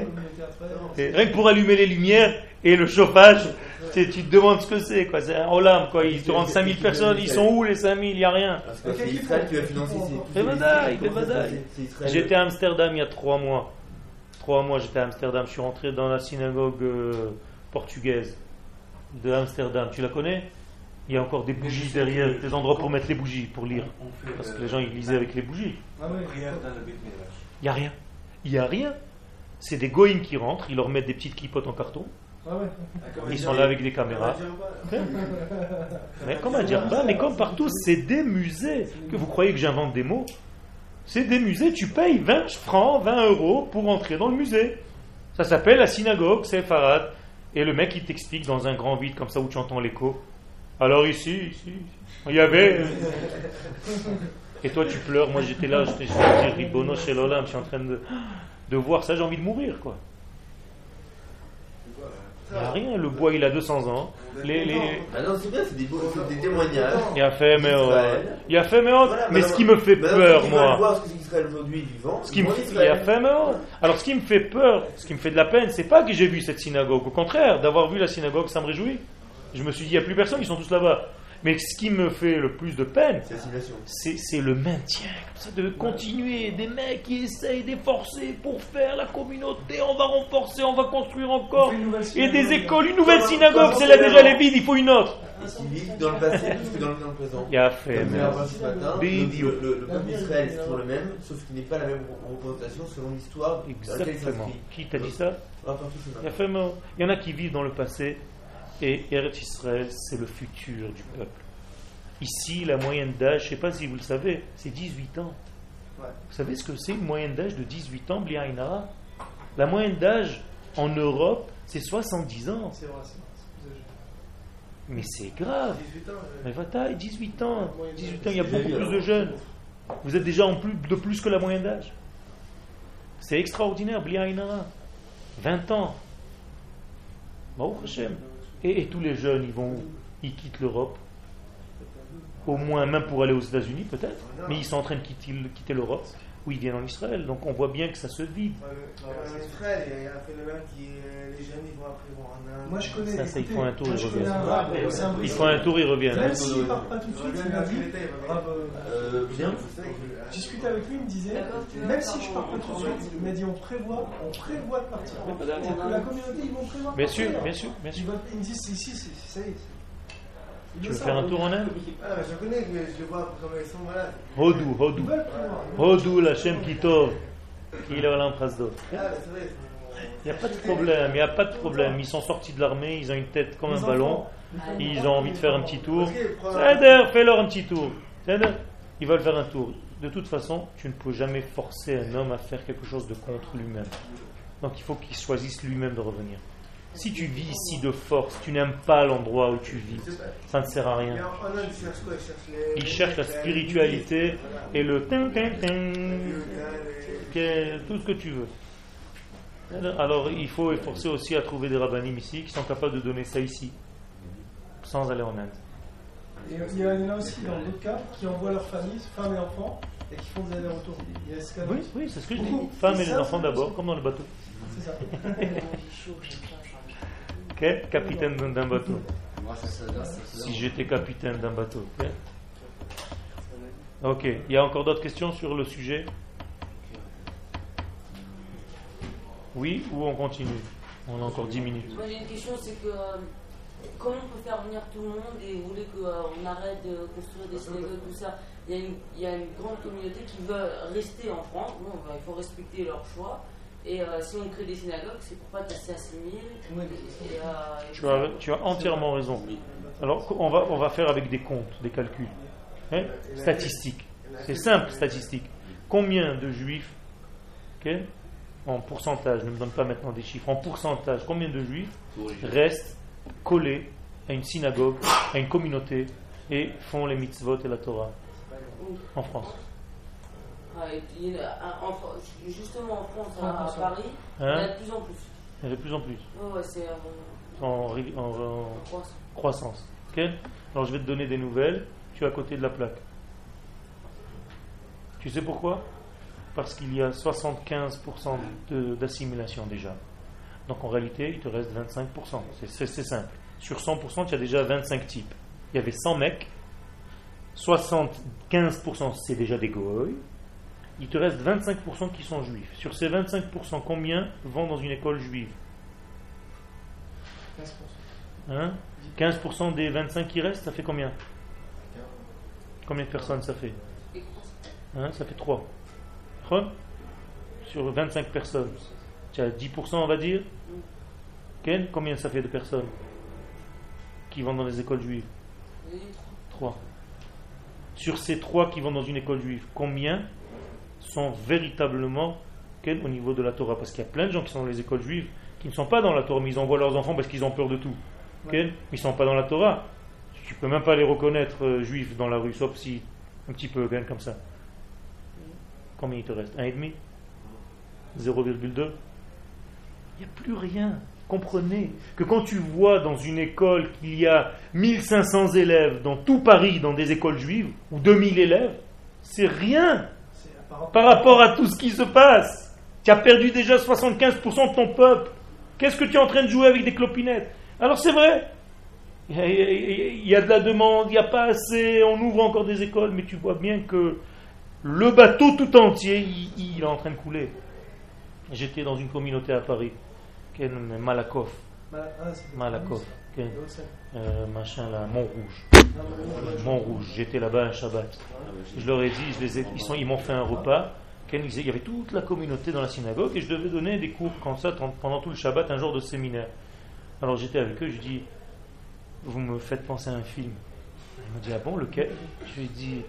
Rien que pour allumer les lumières et le chauffage, tu te demandes ce que c'est, quoi. C'est un olam, quoi. Ils te rendent 5000 personnes, ils sont où les 5000 Il n'y a rien. C'est Israël qui va financer J'étais à Amsterdam il y a 3 mois. Crois-moi, j'étais à Amsterdam, je suis rentré dans la synagogue euh, portugaise de Amsterdam. Tu la connais? Il y a encore des bougies derrière, des endroits pour mettre les bougies, pour lire. Parce que les gens, ils lisaient avec les bougies. Ah Il n'y a rien. Il n'y a rien. C'est des goïms qui rentrent, ils leur mettent des petites clipotes en carton. Ils sont là avec des caméras. Mais comme à dire pas, mais comme partout, c'est des musées. Que vous croyez que j'invente des mots? C'est des musées, tu payes 20 francs, 20 euros pour entrer dans le musée. Ça s'appelle la synagogue, c'est Farad. Et le mec, il t'explique dans un grand vide comme ça où tu entends l'écho. Alors ici, ici, il y avait. Et toi, tu pleures. Moi, j'étais là, j'étais Ribono chez Lolam, je suis en train de, de voir ça, j'ai envie de mourir, quoi. Il n'y a rien, le bois il a 200 ans. Les, les... Ah non, c'est bien, c'est des, des, témoignages. Il a fait, mais. Il a fait, mais. mais ce qui me fait peur, moi. Voir ce qu'Israël aujourd'hui vivant. Ce qui me il a fait, mais. Alors, ce qui me fait peur, ce qui me fait de la peine, c'est pas que j'ai vu cette synagogue. Au contraire, d'avoir vu la synagogue, ça me réjouit. Je me suis dit, il n'y a plus personne, ils sont tous là-bas. Mais ce qui me fait le plus de peine, c'est le maintien, de continuer. Des mecs qui essayent d'efforcer pour faire la communauté, on va renforcer, on va construire encore. Et des écoles, une nouvelle synagogue, c'est là déjà les vides, il faut une autre. dans le passé plus que dans le présent. Il y a fait, mais. Le, le, peuple d'Israël, c'est toujours le même, sauf qu'il n'est pas la même représentation selon l'histoire. Exactement. Qui t'a dit ça? Il y en a qui vivent dans le passé et Eretz Israël, c'est le futur du peuple. Ici, la moyenne d'âge, je ne sais pas si vous le savez, c'est 18 ans. Vous savez ce que c'est une moyenne d'âge de 18 ans, Bliaïnara La moyenne d'âge en Europe, c'est 70 ans. C'est vrai, c'est mais c'est grave. 18 ans, Mais va 18 ans. 18 ans, il y a beaucoup plus de jeunes. Vous êtes déjà en plus, de plus que la moyenne d'âge. C'est extraordinaire, Bliaïnara. 20 ans. Baruch Hashem. Et, tous les jeunes, ils vont, ils quittent l'Europe. Au moins, même pour aller aux États-Unis, peut-être. Mais ils sont en train de quitter, quitter l'Europe, ou ils viennent en Israël. Donc on voit bien que ça se vide. En Israël, il y a un phénomène qui les jeunes, ils vont après voir en Inde. Moi, je connais. Ça, ça, ils font un tour, ils reviennent. Ils font un tour, ils reviennent. Même s'ils ne partent pas tout de suite, il m'a dit. Bien. Je discutais avec lui, il me disait, même si je pars pas tout de suite, il m'a dit on prévoit, on prévoit de partir. La communauté, ils vont prévoir. Bien sûr, bien sûr, bien sûr. Ils me disent ici, ça y est. Tu veux faire un tour en Inde Ah, je connais, mais je vois comment ils sont malades. Hodou, Hodou. Hodou, la Shem Kitov. Il est à Ah, c'est vrai. Il n'y a pas de problème, il n'y a pas de problème. Ils sont sortis de l'armée, ils ont une tête comme un ballon. Ils ont envie de faire un petit tour. fais-leur un petit tour. Ils veulent faire un tour de toute façon, tu ne peux jamais forcer un homme à faire quelque chose de contre lui-même. Donc il faut qu'il choisisse lui-même de revenir. Si tu vis ici de force, tu n'aimes pas l'endroit où tu vis, ça ne sert à rien. Il cherche la spiritualité et le tout ce que tu veux. Alors il faut efforcer aussi à trouver des rabbinim ici qui sont capables de donner ça ici, sans aller en Inde. Et il y en a aussi dans d'autres cas qui envoient leurs familles, femmes et enfants, et qui font des allers-retours. Oui, oui c'est ce que je dis. Femmes et les enfants d'abord, comme dans le bateau. C'est ça. Quel capitaine d'un bateau? Si j'étais capitaine d'un bateau. Ok, il y a encore d'autres questions sur le sujet? Oui, ou on continue? On a encore 10 minutes. Moi j'ai une question, c'est que euh, comment on peut faire venir tout le monde et vous voulez qu'on euh, arrête de construire des synagogues, tout ça? Il y, a une, il y, a une, grande communauté qui veut rester en France. Bon, il faut respecter leur choix. Et euh, si on crée des synagogues, c'est pour pas casser à 6000. Euh, tu, as, tu as entièrement raison. Alors, on va, on va faire avec des comptes, des calculs. Hein, statistiques. C'est simple, statistique. Combien de juifs, en pourcentage, ne me donne pas maintenant des chiffres, en pourcentage, combien de juifs restent collés à une synagogue, à une communauté, et font les mitzvot et la Torah en France? Justement en France, à, Paris, il y a de plus en plus. Il y a de plus en plus. Ouais, c'est en, en, croissance. Alors je vais te donner des nouvelles. Tu es à côté de la plaque. Tu sais pourquoi? Parce qu'il y a 75% d'assimilation déjà. Donc en réalité, il te reste 25%. C'est simple. Sur 100%, tu as déjà 25 types. Il y avait 100 mecs, 75% c'est déjà des goy, il te reste 25% qui sont juifs. Sur ces 25%, combien vont dans une école juive 15%. Hein 15% des 25 qui restent, ça fait combien Combien de personnes ça fait hein Ça fait 3. Sur 25 personnes. Tu as 10%, on va dire Combien ça fait de personnes qui vont dans les écoles juives 3. Sur ces 3 qui vont dans une école juive, combien sont véritablement au niveau de la Torah? Parce qu'il y a plein de gens qui sont dans les écoles juives qui ne sont pas dans la Torah, mais ils envoient leurs enfants parce qu'ils ont peur de tout. Ils ne sont pas dans la Torah. Tu peux même pas les reconnaître euh, juifs dans la rue, sauf si un petit peu comme ça. Combien il te reste? 1,5 0,2 Il n'y a plus rien. Comprenez que quand tu vois dans une école qu'il y a 1500 élèves dans tout Paris, dans des écoles juives, ou 2000 élèves, c'est rien par rapport à tout ce qui se passe. Tu as perdu déjà 75% de ton peuple. Qu'est-ce que tu es en train de jouer avec des clopinettes? Alors c'est vrai, il y a de la demande, il n'y a pas assez, on ouvre encore des écoles, mais tu vois bien que le bateau tout entier, il, est en train de couler. J'étais dans une communauté à Paris, Malakoff. Malakoff. Euh, machin là, Montrouge. Montrouge. J'étais là-bas un Shabbat. Je leur ai dit, je les ai, ils, sont, ils m'ont fait un repas. Il y avait toute la communauté dans la synagogue et je devais donner des cours comme ça pendant tout le Shabbat, un jour de séminaire. Alors j'étais avec eux, je dis, vous me faites penser à un film. Il m'a dit, ah bon, lequel? Je lui ai dit,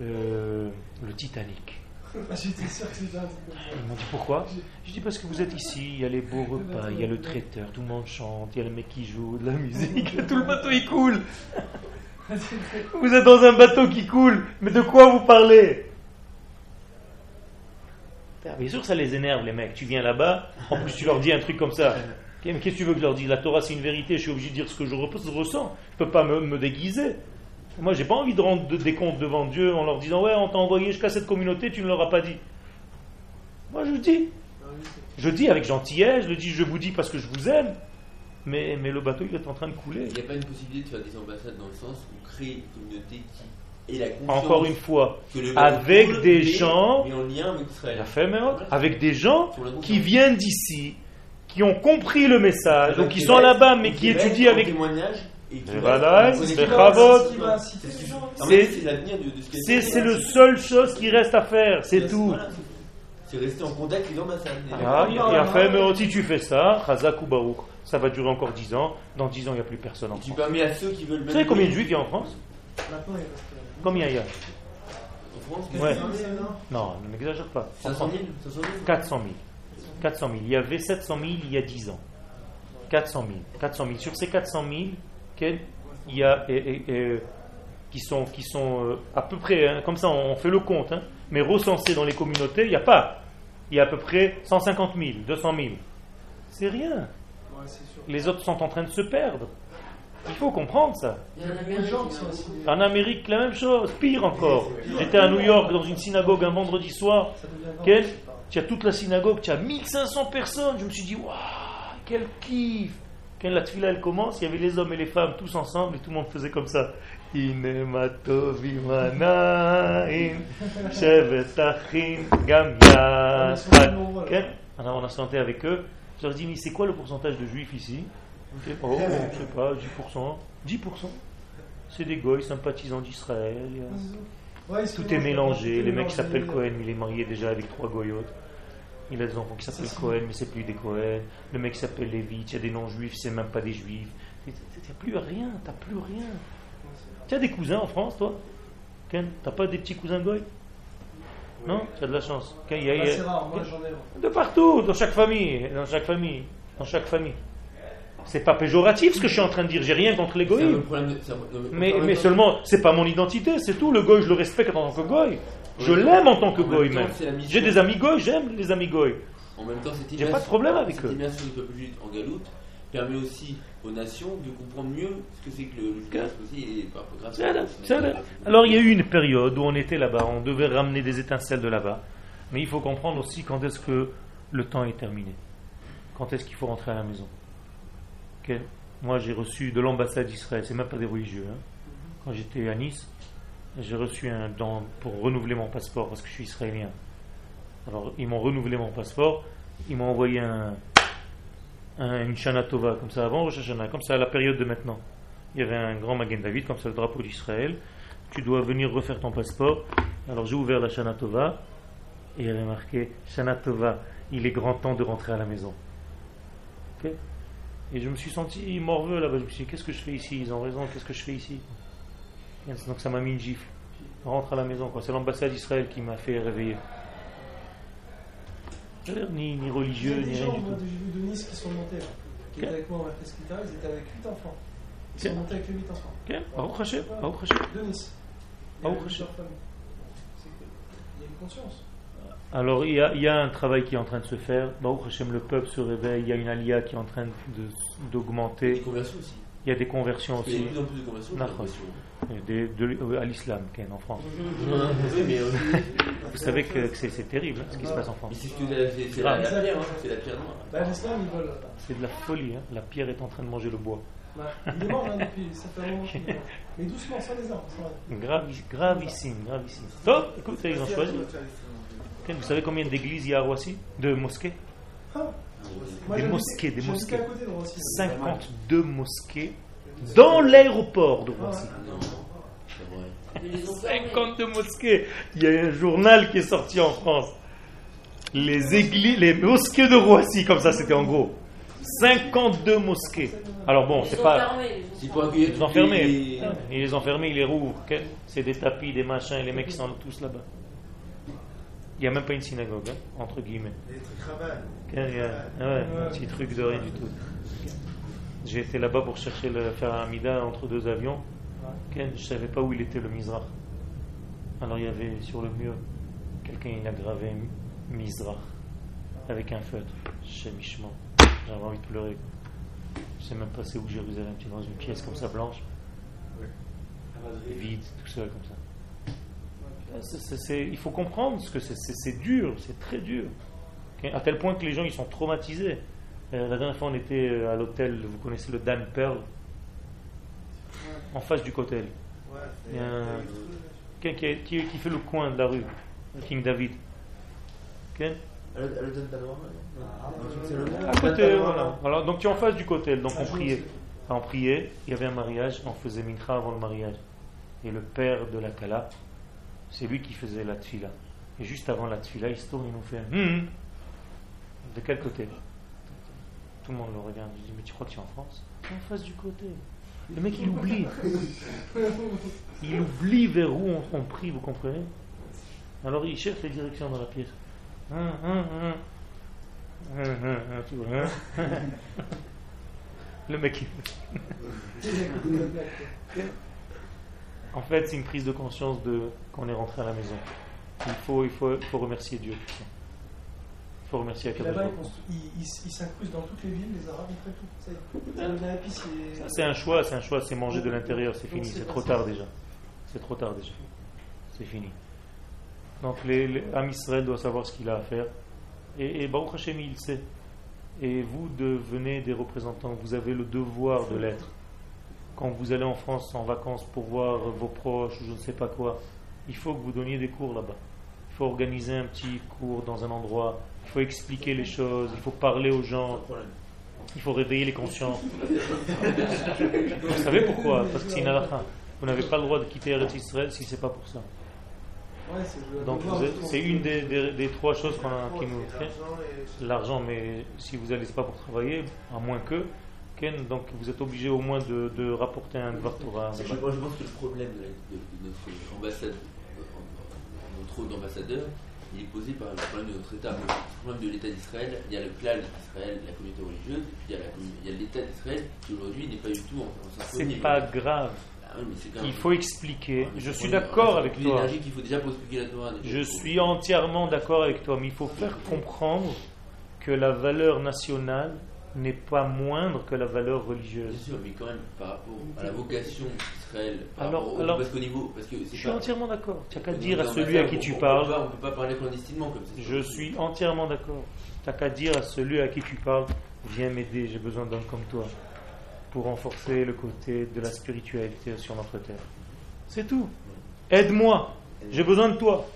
euh, le Titanic. Ah, J'étais sûr que c'était Ils m'ont dit pourquoi? Je dis parce que vous êtes ici, il y a les beaux repas, il y a le traiteur, tout le monde chante, il y a le mec qui joue de la musique, tout le bateau il coule. Vous êtes dans un bateau qui coule, mais de quoi vous parlez? Bien sûr, ça les énerve les mecs. Tu viens là-bas, en plus tu leur dis un truc comme ça. Qu'est-ce que tu veux que je leur dise? La Torah c'est une vérité, je suis obligé de dire ce que je ressens. Je ne peux pas me, déguiser. Moi, j'ai pas envie de rendre des comptes devant Dieu en leur disant Ouais, on t'a envoyé jusqu'à cette communauté, tu ne leur as pas dit. Moi, je dis. Je dis avec gentillesse, je dis Je vous dis parce que je vous aime. Mais, mais le bateau, il est en train de couler. Il n'y a pas une possibilité de faire des ambassades dans le sens où créer une communauté qui ait la Encore une fois, avec des gens, mais en lien avec Israël. avec des gens qui viennent d'ici, qui ont compris le message, donc qui sont là-bas, mais qui étudient avec. C'est le seul chose qui reste à faire, c'est tout. C'est rester en contact avec l'ambassade. Ah, il a fait, mais si tu fais ça, Chazak ou Baruch, ça va durer encore 10 ans. Dans 10 ans, il n'y a plus personne en France. Tu à ceux qui veulent. Vous savez combien de juifs il y a en France Combien il y a En France ouais. Non, n'exagère pas. 500 000 400 000. 400 000. Il y avait 700 000 il y a 10 ans. 400 000. 400 000. Sur ces 400 000, il y a qui sont, qui sont euh, à peu près, hein, comme ça on fait le compte, hein, mais recensés dans les communautés, il n'y a pas. Il y a à peu près 150 000, 200 000. C'est rien. Les autres sont en train de se perdre. Il faut comprendre ça. En Amérique, la même chose, pire encore. J'étais à New York dans une synagogue un vendredi soir. Quel tu as toute la synagogue, tu as 1500 personnes. Je me suis dit, waouh, quel kiff. Quand la tfila elle commence, il y avait les hommes et les femmes tous ensemble et tout le monde faisait comme ça. Alors on a chanté avec eux. Je leur dit, mais c'est quoi le pourcentage de juifs ici Oh, je sais pas, 10%. 10%. C'est des goy sympathisants d'Israël. Tout est mélangé. Les mecs qui s'appellent Cohen, il est marié déjà avec trois goyotes. Il a des enfants qui s'appellent Cohen, mais c'est plus des Cohen. Le mec s'appelle Lévi, il y a des non-juifs, c'est même pas des juifs. Tu n'as plus rien, t'as plus rien. Tu as des cousins en France, toi? Ken, t'as pas des petits cousins goy? Non Tu as de la chance. C'est rare, moi j'en ai. De partout, dans chaque famille, dans chaque famille, dans chaque famille. C'est pas péjoratif ce que je suis en train de dire, j'ai rien contre les goy. Mais, mais seulement, c'est pas mon identité, c'est tout. Le goy, je le respecte en tant que goy. Je l'aime en tant que goy même. J'ai des amis goy, j'aime les amis goy. En même temps, J'ai pas de problème avec eux. Cette du peuple juif en galoute permet aussi aux nations de comprendre mieux ce que c'est que le judaïsme aussi. Et Alors il y a eu une période où on était là-bas, on devait ramener des étincelles de là-bas. Mais il faut comprendre aussi quand est-ce que le temps est terminé. Quand est-ce qu'il faut rentrer à la maison. Moi j'ai reçu de l'ambassade d'Israël, c'est même pas des religieux. Hein. Quand j'étais à Nice, j'ai reçu un don pour renouveler mon passeport parce que je suis israélien. Alors, ils m'ont renouvelé mon passeport, ils m'ont envoyé un, une Shana Tova, comme ça avant Rosh comme ça à la période de maintenant. Il y avait un grand Magen David, comme ça le drapeau d'Israël. Tu dois venir refaire ton passeport. Alors j'ai ouvert la Shana Tova et il y avait marqué Shana Tova, il est grand temps de rentrer à la maison. Et je me suis senti morveux là-bas. Je me suis dit, qu'est-ce que je fais ici? Ils ont raison, qu'est-ce que je fais ici? Donc ça m'a mis une gifle. rentre à la maison. C'est l'ambassade d'Israël qui m'a fait réveiller. Ni, ni religieux, ni rien du tout. J'ai vu de Nice qui sont montés là, qui étaient avec moi en Presquita, ils étaient avec 8 enfants. Ils sont montés avec les 8 enfants. Ok, Baruch Hashem, Baruch Hashem. De Nice. Baruch Hashem. Il y a une conscience. Alors il y, a, il y, a, un travail qui est en train de se faire. Baruch Hashem, le peuple se réveille. Il y a une alia qui est en train d'augmenter. Des conversions aussi. Il y a des conversions aussi. Il y a de plus en plus de conversions. De, de, à l'islam, en France. Vous savez que, que c'est terrible hein, ce qui se passe en France. C'est la, la, pierre, hein, c'est la pierre noire. Bah, l'islam, ils veulent. C'est de la folie. Hein. La pierre est en train de manger le bois. Bah, il est mort hein, depuis, ça fait un moment Mais doucement, sans les arbres. Gravi, gravissime, gravissime. Top, écoutez, ils ont choisi. Vous savez combien d'églises il y a à Roissy? De mosquées ah, Des mosquées, des mosquées. 52 mosquées dans l'aéroport de Roissy. 52 mosquées. Il y a un journal qui est sorti en France. Les églises, les mosquées de Roissy, comme ça c'était en gros. 52 mosquées. Alors bon, c'est pas. Ils les ont fermés. Ils les ont fermés, ils les rouvrent. C'est des tapis, des machins, et les mecs qui sont tous là-bas. Il n'y a même pas une synagogue, hein, entre guillemets. Ouais, un petit truc de rien du tout. J'ai été là-bas pour chercher le faire un Amida entre deux avions. Je ne savais pas où il était le Mizrach. Alors il y avait sur le mur, quelqu'un il a gravé Mizrach avec un feutre. J'avais envie de pleurer. Je sais même pas c'est où Jérusalem. Tu es dans une pièce comme ça blanche, vide, tout seul comme ça. il faut comprendre ce que c'est dur, c'est très dur. À tel point que les gens ils sont traumatisés. Euh, la dernière fois, on était euh, à l'hôtel, vous connaissez le Dan Pearl, en face du cotel. Il y a un, quelqu'un qui, qui, fait le coin de la rue, King David. Okay? À côté, voilà. Alors, donc tu es en face du cotel, donc on priait. On priait, il y avait un mariage, on faisait mincha avant le mariage. Et le père de la Kala, c'est lui qui faisait la tfila. Et juste avant la tfila, il se tourne et nous fait hum, De quel côté tout le monde le regarde. Je dis, mais tu crois que tu es en France En face du côté. Le mec, il oublie. Il oublie vers où on, prie, vous comprenez Alors il cherche les directions dans la pièce. Le mec, en fait, c'est une prise de conscience de qu'on est rentré à la maison. Il faut, il faut, il faut remercier Dieu pour ça faut remercier à Là-bas, ils s'incrusent dans toutes les villes, les Arabes, ils font tout. C'est un choix, c'est un choix, c'est manger de l'intérieur, c'est fini, c'est trop tard déjà. C'est trop tard déjà. C'est fini. Donc, les, Israël doit savoir ce qu'il a à faire. Et, et Baruch Hashem, il sait. Et vous devenez des représentants, vous avez le devoir de l'être. Quand vous allez en France en vacances pour voir vos proches ou je ne sais pas quoi, il faut que vous donniez des cours là-bas. Il faut organiser un petit cours dans un endroit faut expliquer les choses, il faut parler aux gens, il faut réveiller les consciences. Vous savez pourquoi? Parce que c'est une halakha. Vous n'avez pas le droit de quitter Eretz Israël si c'est pas pour ça. Donc c'est une des, trois choses qui nous fait. L'argent, mais si vous n'allez pas pour travailler, à moins que, donc vous êtes obligé au moins de, rapporter un Dvar Torah. je pense que le problème de, notre ambassade, notre rôle d'ambassadeur, il est posé par le problème de notre État. Le problème de l'État d'Israël, il y a le clan d'Israël, la communauté religieuse, il y a l'État d'Israël qui aujourd'hui n'est pas du tout en, en C'est pas grave. Ah il faut expliquer. je suis d'accord avec toi. Faut déjà pour expliquer la je suis entièrement d'accord avec toi, mais il faut faire comprendre que la valeur nationale n'est pas moindre que la valeur religieuse. Bien sûr, mais quand même, par rapport à la vocation d'Israël, alors, alors, parce qu'au niveau. Parce que je suis entièrement d'accord. Tu n'as qu'à dire à celui à qui tu parles. On ne peut pas parler clandestinement comme ça. Je suis entièrement d'accord. Tu n'as qu'à dire à celui à qui tu parles Viens m'aider, j'ai besoin d'hommes comme toi pour renforcer le côté de la spiritualité sur notre terre. C'est tout. Aide-moi, j'ai besoin de toi.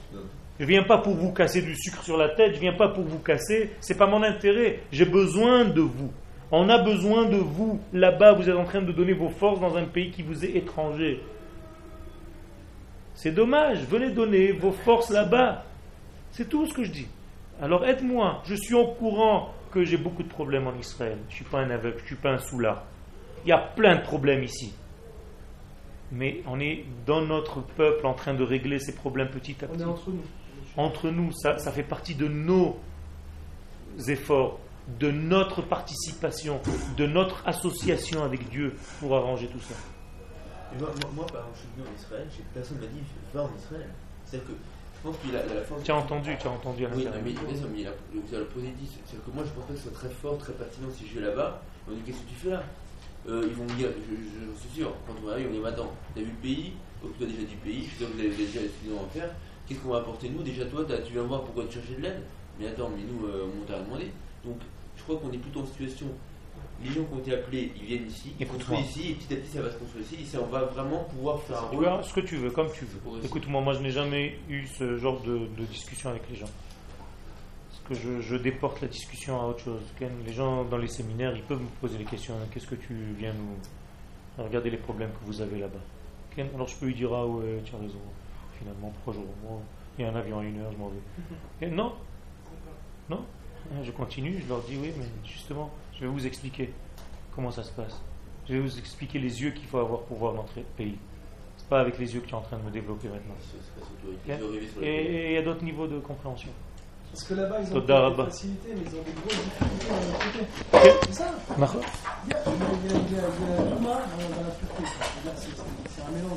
Je viens pas pour vous casser du sucre sur la tête, je viens pas pour vous casser, c'est pas mon intérêt. J'ai besoin de vous. On a besoin de vous. Là-bas, vous êtes en train de donner vos forces dans un pays qui vous est étranger. C'est dommage, venez donner vos forces là-bas. C'est tout ce que je dis. Alors aide-moi. Je suis au courant que j'ai beaucoup de problèmes en Israël. Je ne suis pas un aveugle, je ne suis pas un soulard. Il y a plein de problèmes ici. Mais on est dans notre peuple en train de régler ces problèmes petit à petit. On est entre nous. Entre nous, ça, ça fait partie de nos efforts, de notre participation, de notre association avec Dieu pour arranger tout ça. Moi, moi, moi, par exemple, je suis venu en Israël, personne ne m'a dit va en Israël. C'est-à-dire que je pense qu'il a, la force. Tu as entendu, tu as entendu à Oui, l'intérieur. mais, bien sûr, mais il a, vous avez posé dit. C'est-à-dire que moi, je pense que ce soit très fort, très pertinent si je vais là-bas. On me dit qu'est-ce que tu fais là? Euh, Ils vont me dire, je, je, je suis sûr, quand on arrive, on dit attends, t'as vu le pays? Occupe-toi déjà du pays, je suis sûr que vous avez déjà en faire. Qu'est-ce qu'on va apporter nous? Déjà, toi, tu viens voir pourquoi tu cherchais de l'aide? Mais attends, mais nous, euh, on t'a demandé. Donc, crois qu'on est plutôt en situation. Les gens qui ont été appelés, ils viennent ici, ils construisent ici, et petit à petit, ça va se construire ici. Et ça, on va vraiment pouvoir faire un Tu rôle. vois, ce que tu veux, comme tu veux. Écoute-moi, moi je n'ai jamais eu ce genre de, de discussion avec les gens. Parce que je, je déporte la discussion à autre chose. Les gens dans les séminaires, ils peuvent me poser les questions. Qu'est-ce que tu viens nous. Regardez les problèmes que vous avez là-bas? Alors je peux lui dire, ah ouais, tu as raison. Finalement, jours. Moi, il y a un avion à une heure, je m'en vais. Non Non Je continue, je leur dis, oui, mais justement, je vais vous expliquer comment ça se passe. Je vais vous expliquer les yeux qu'il faut avoir pour voir notre pays. C'est pas avec les yeux que tu es en train de me développer maintenant. Les Et il y a d'autres niveaux de compréhension. Parce que là-bas, ils ont des facilités, mais ils ont des grosses difficultés dans l'autre côté. C'est ça? D'accord Il y a, il y a, il y a, il y a, il y a Douma dans, dans la Turquie. C'est- c'est- C'est un mélange.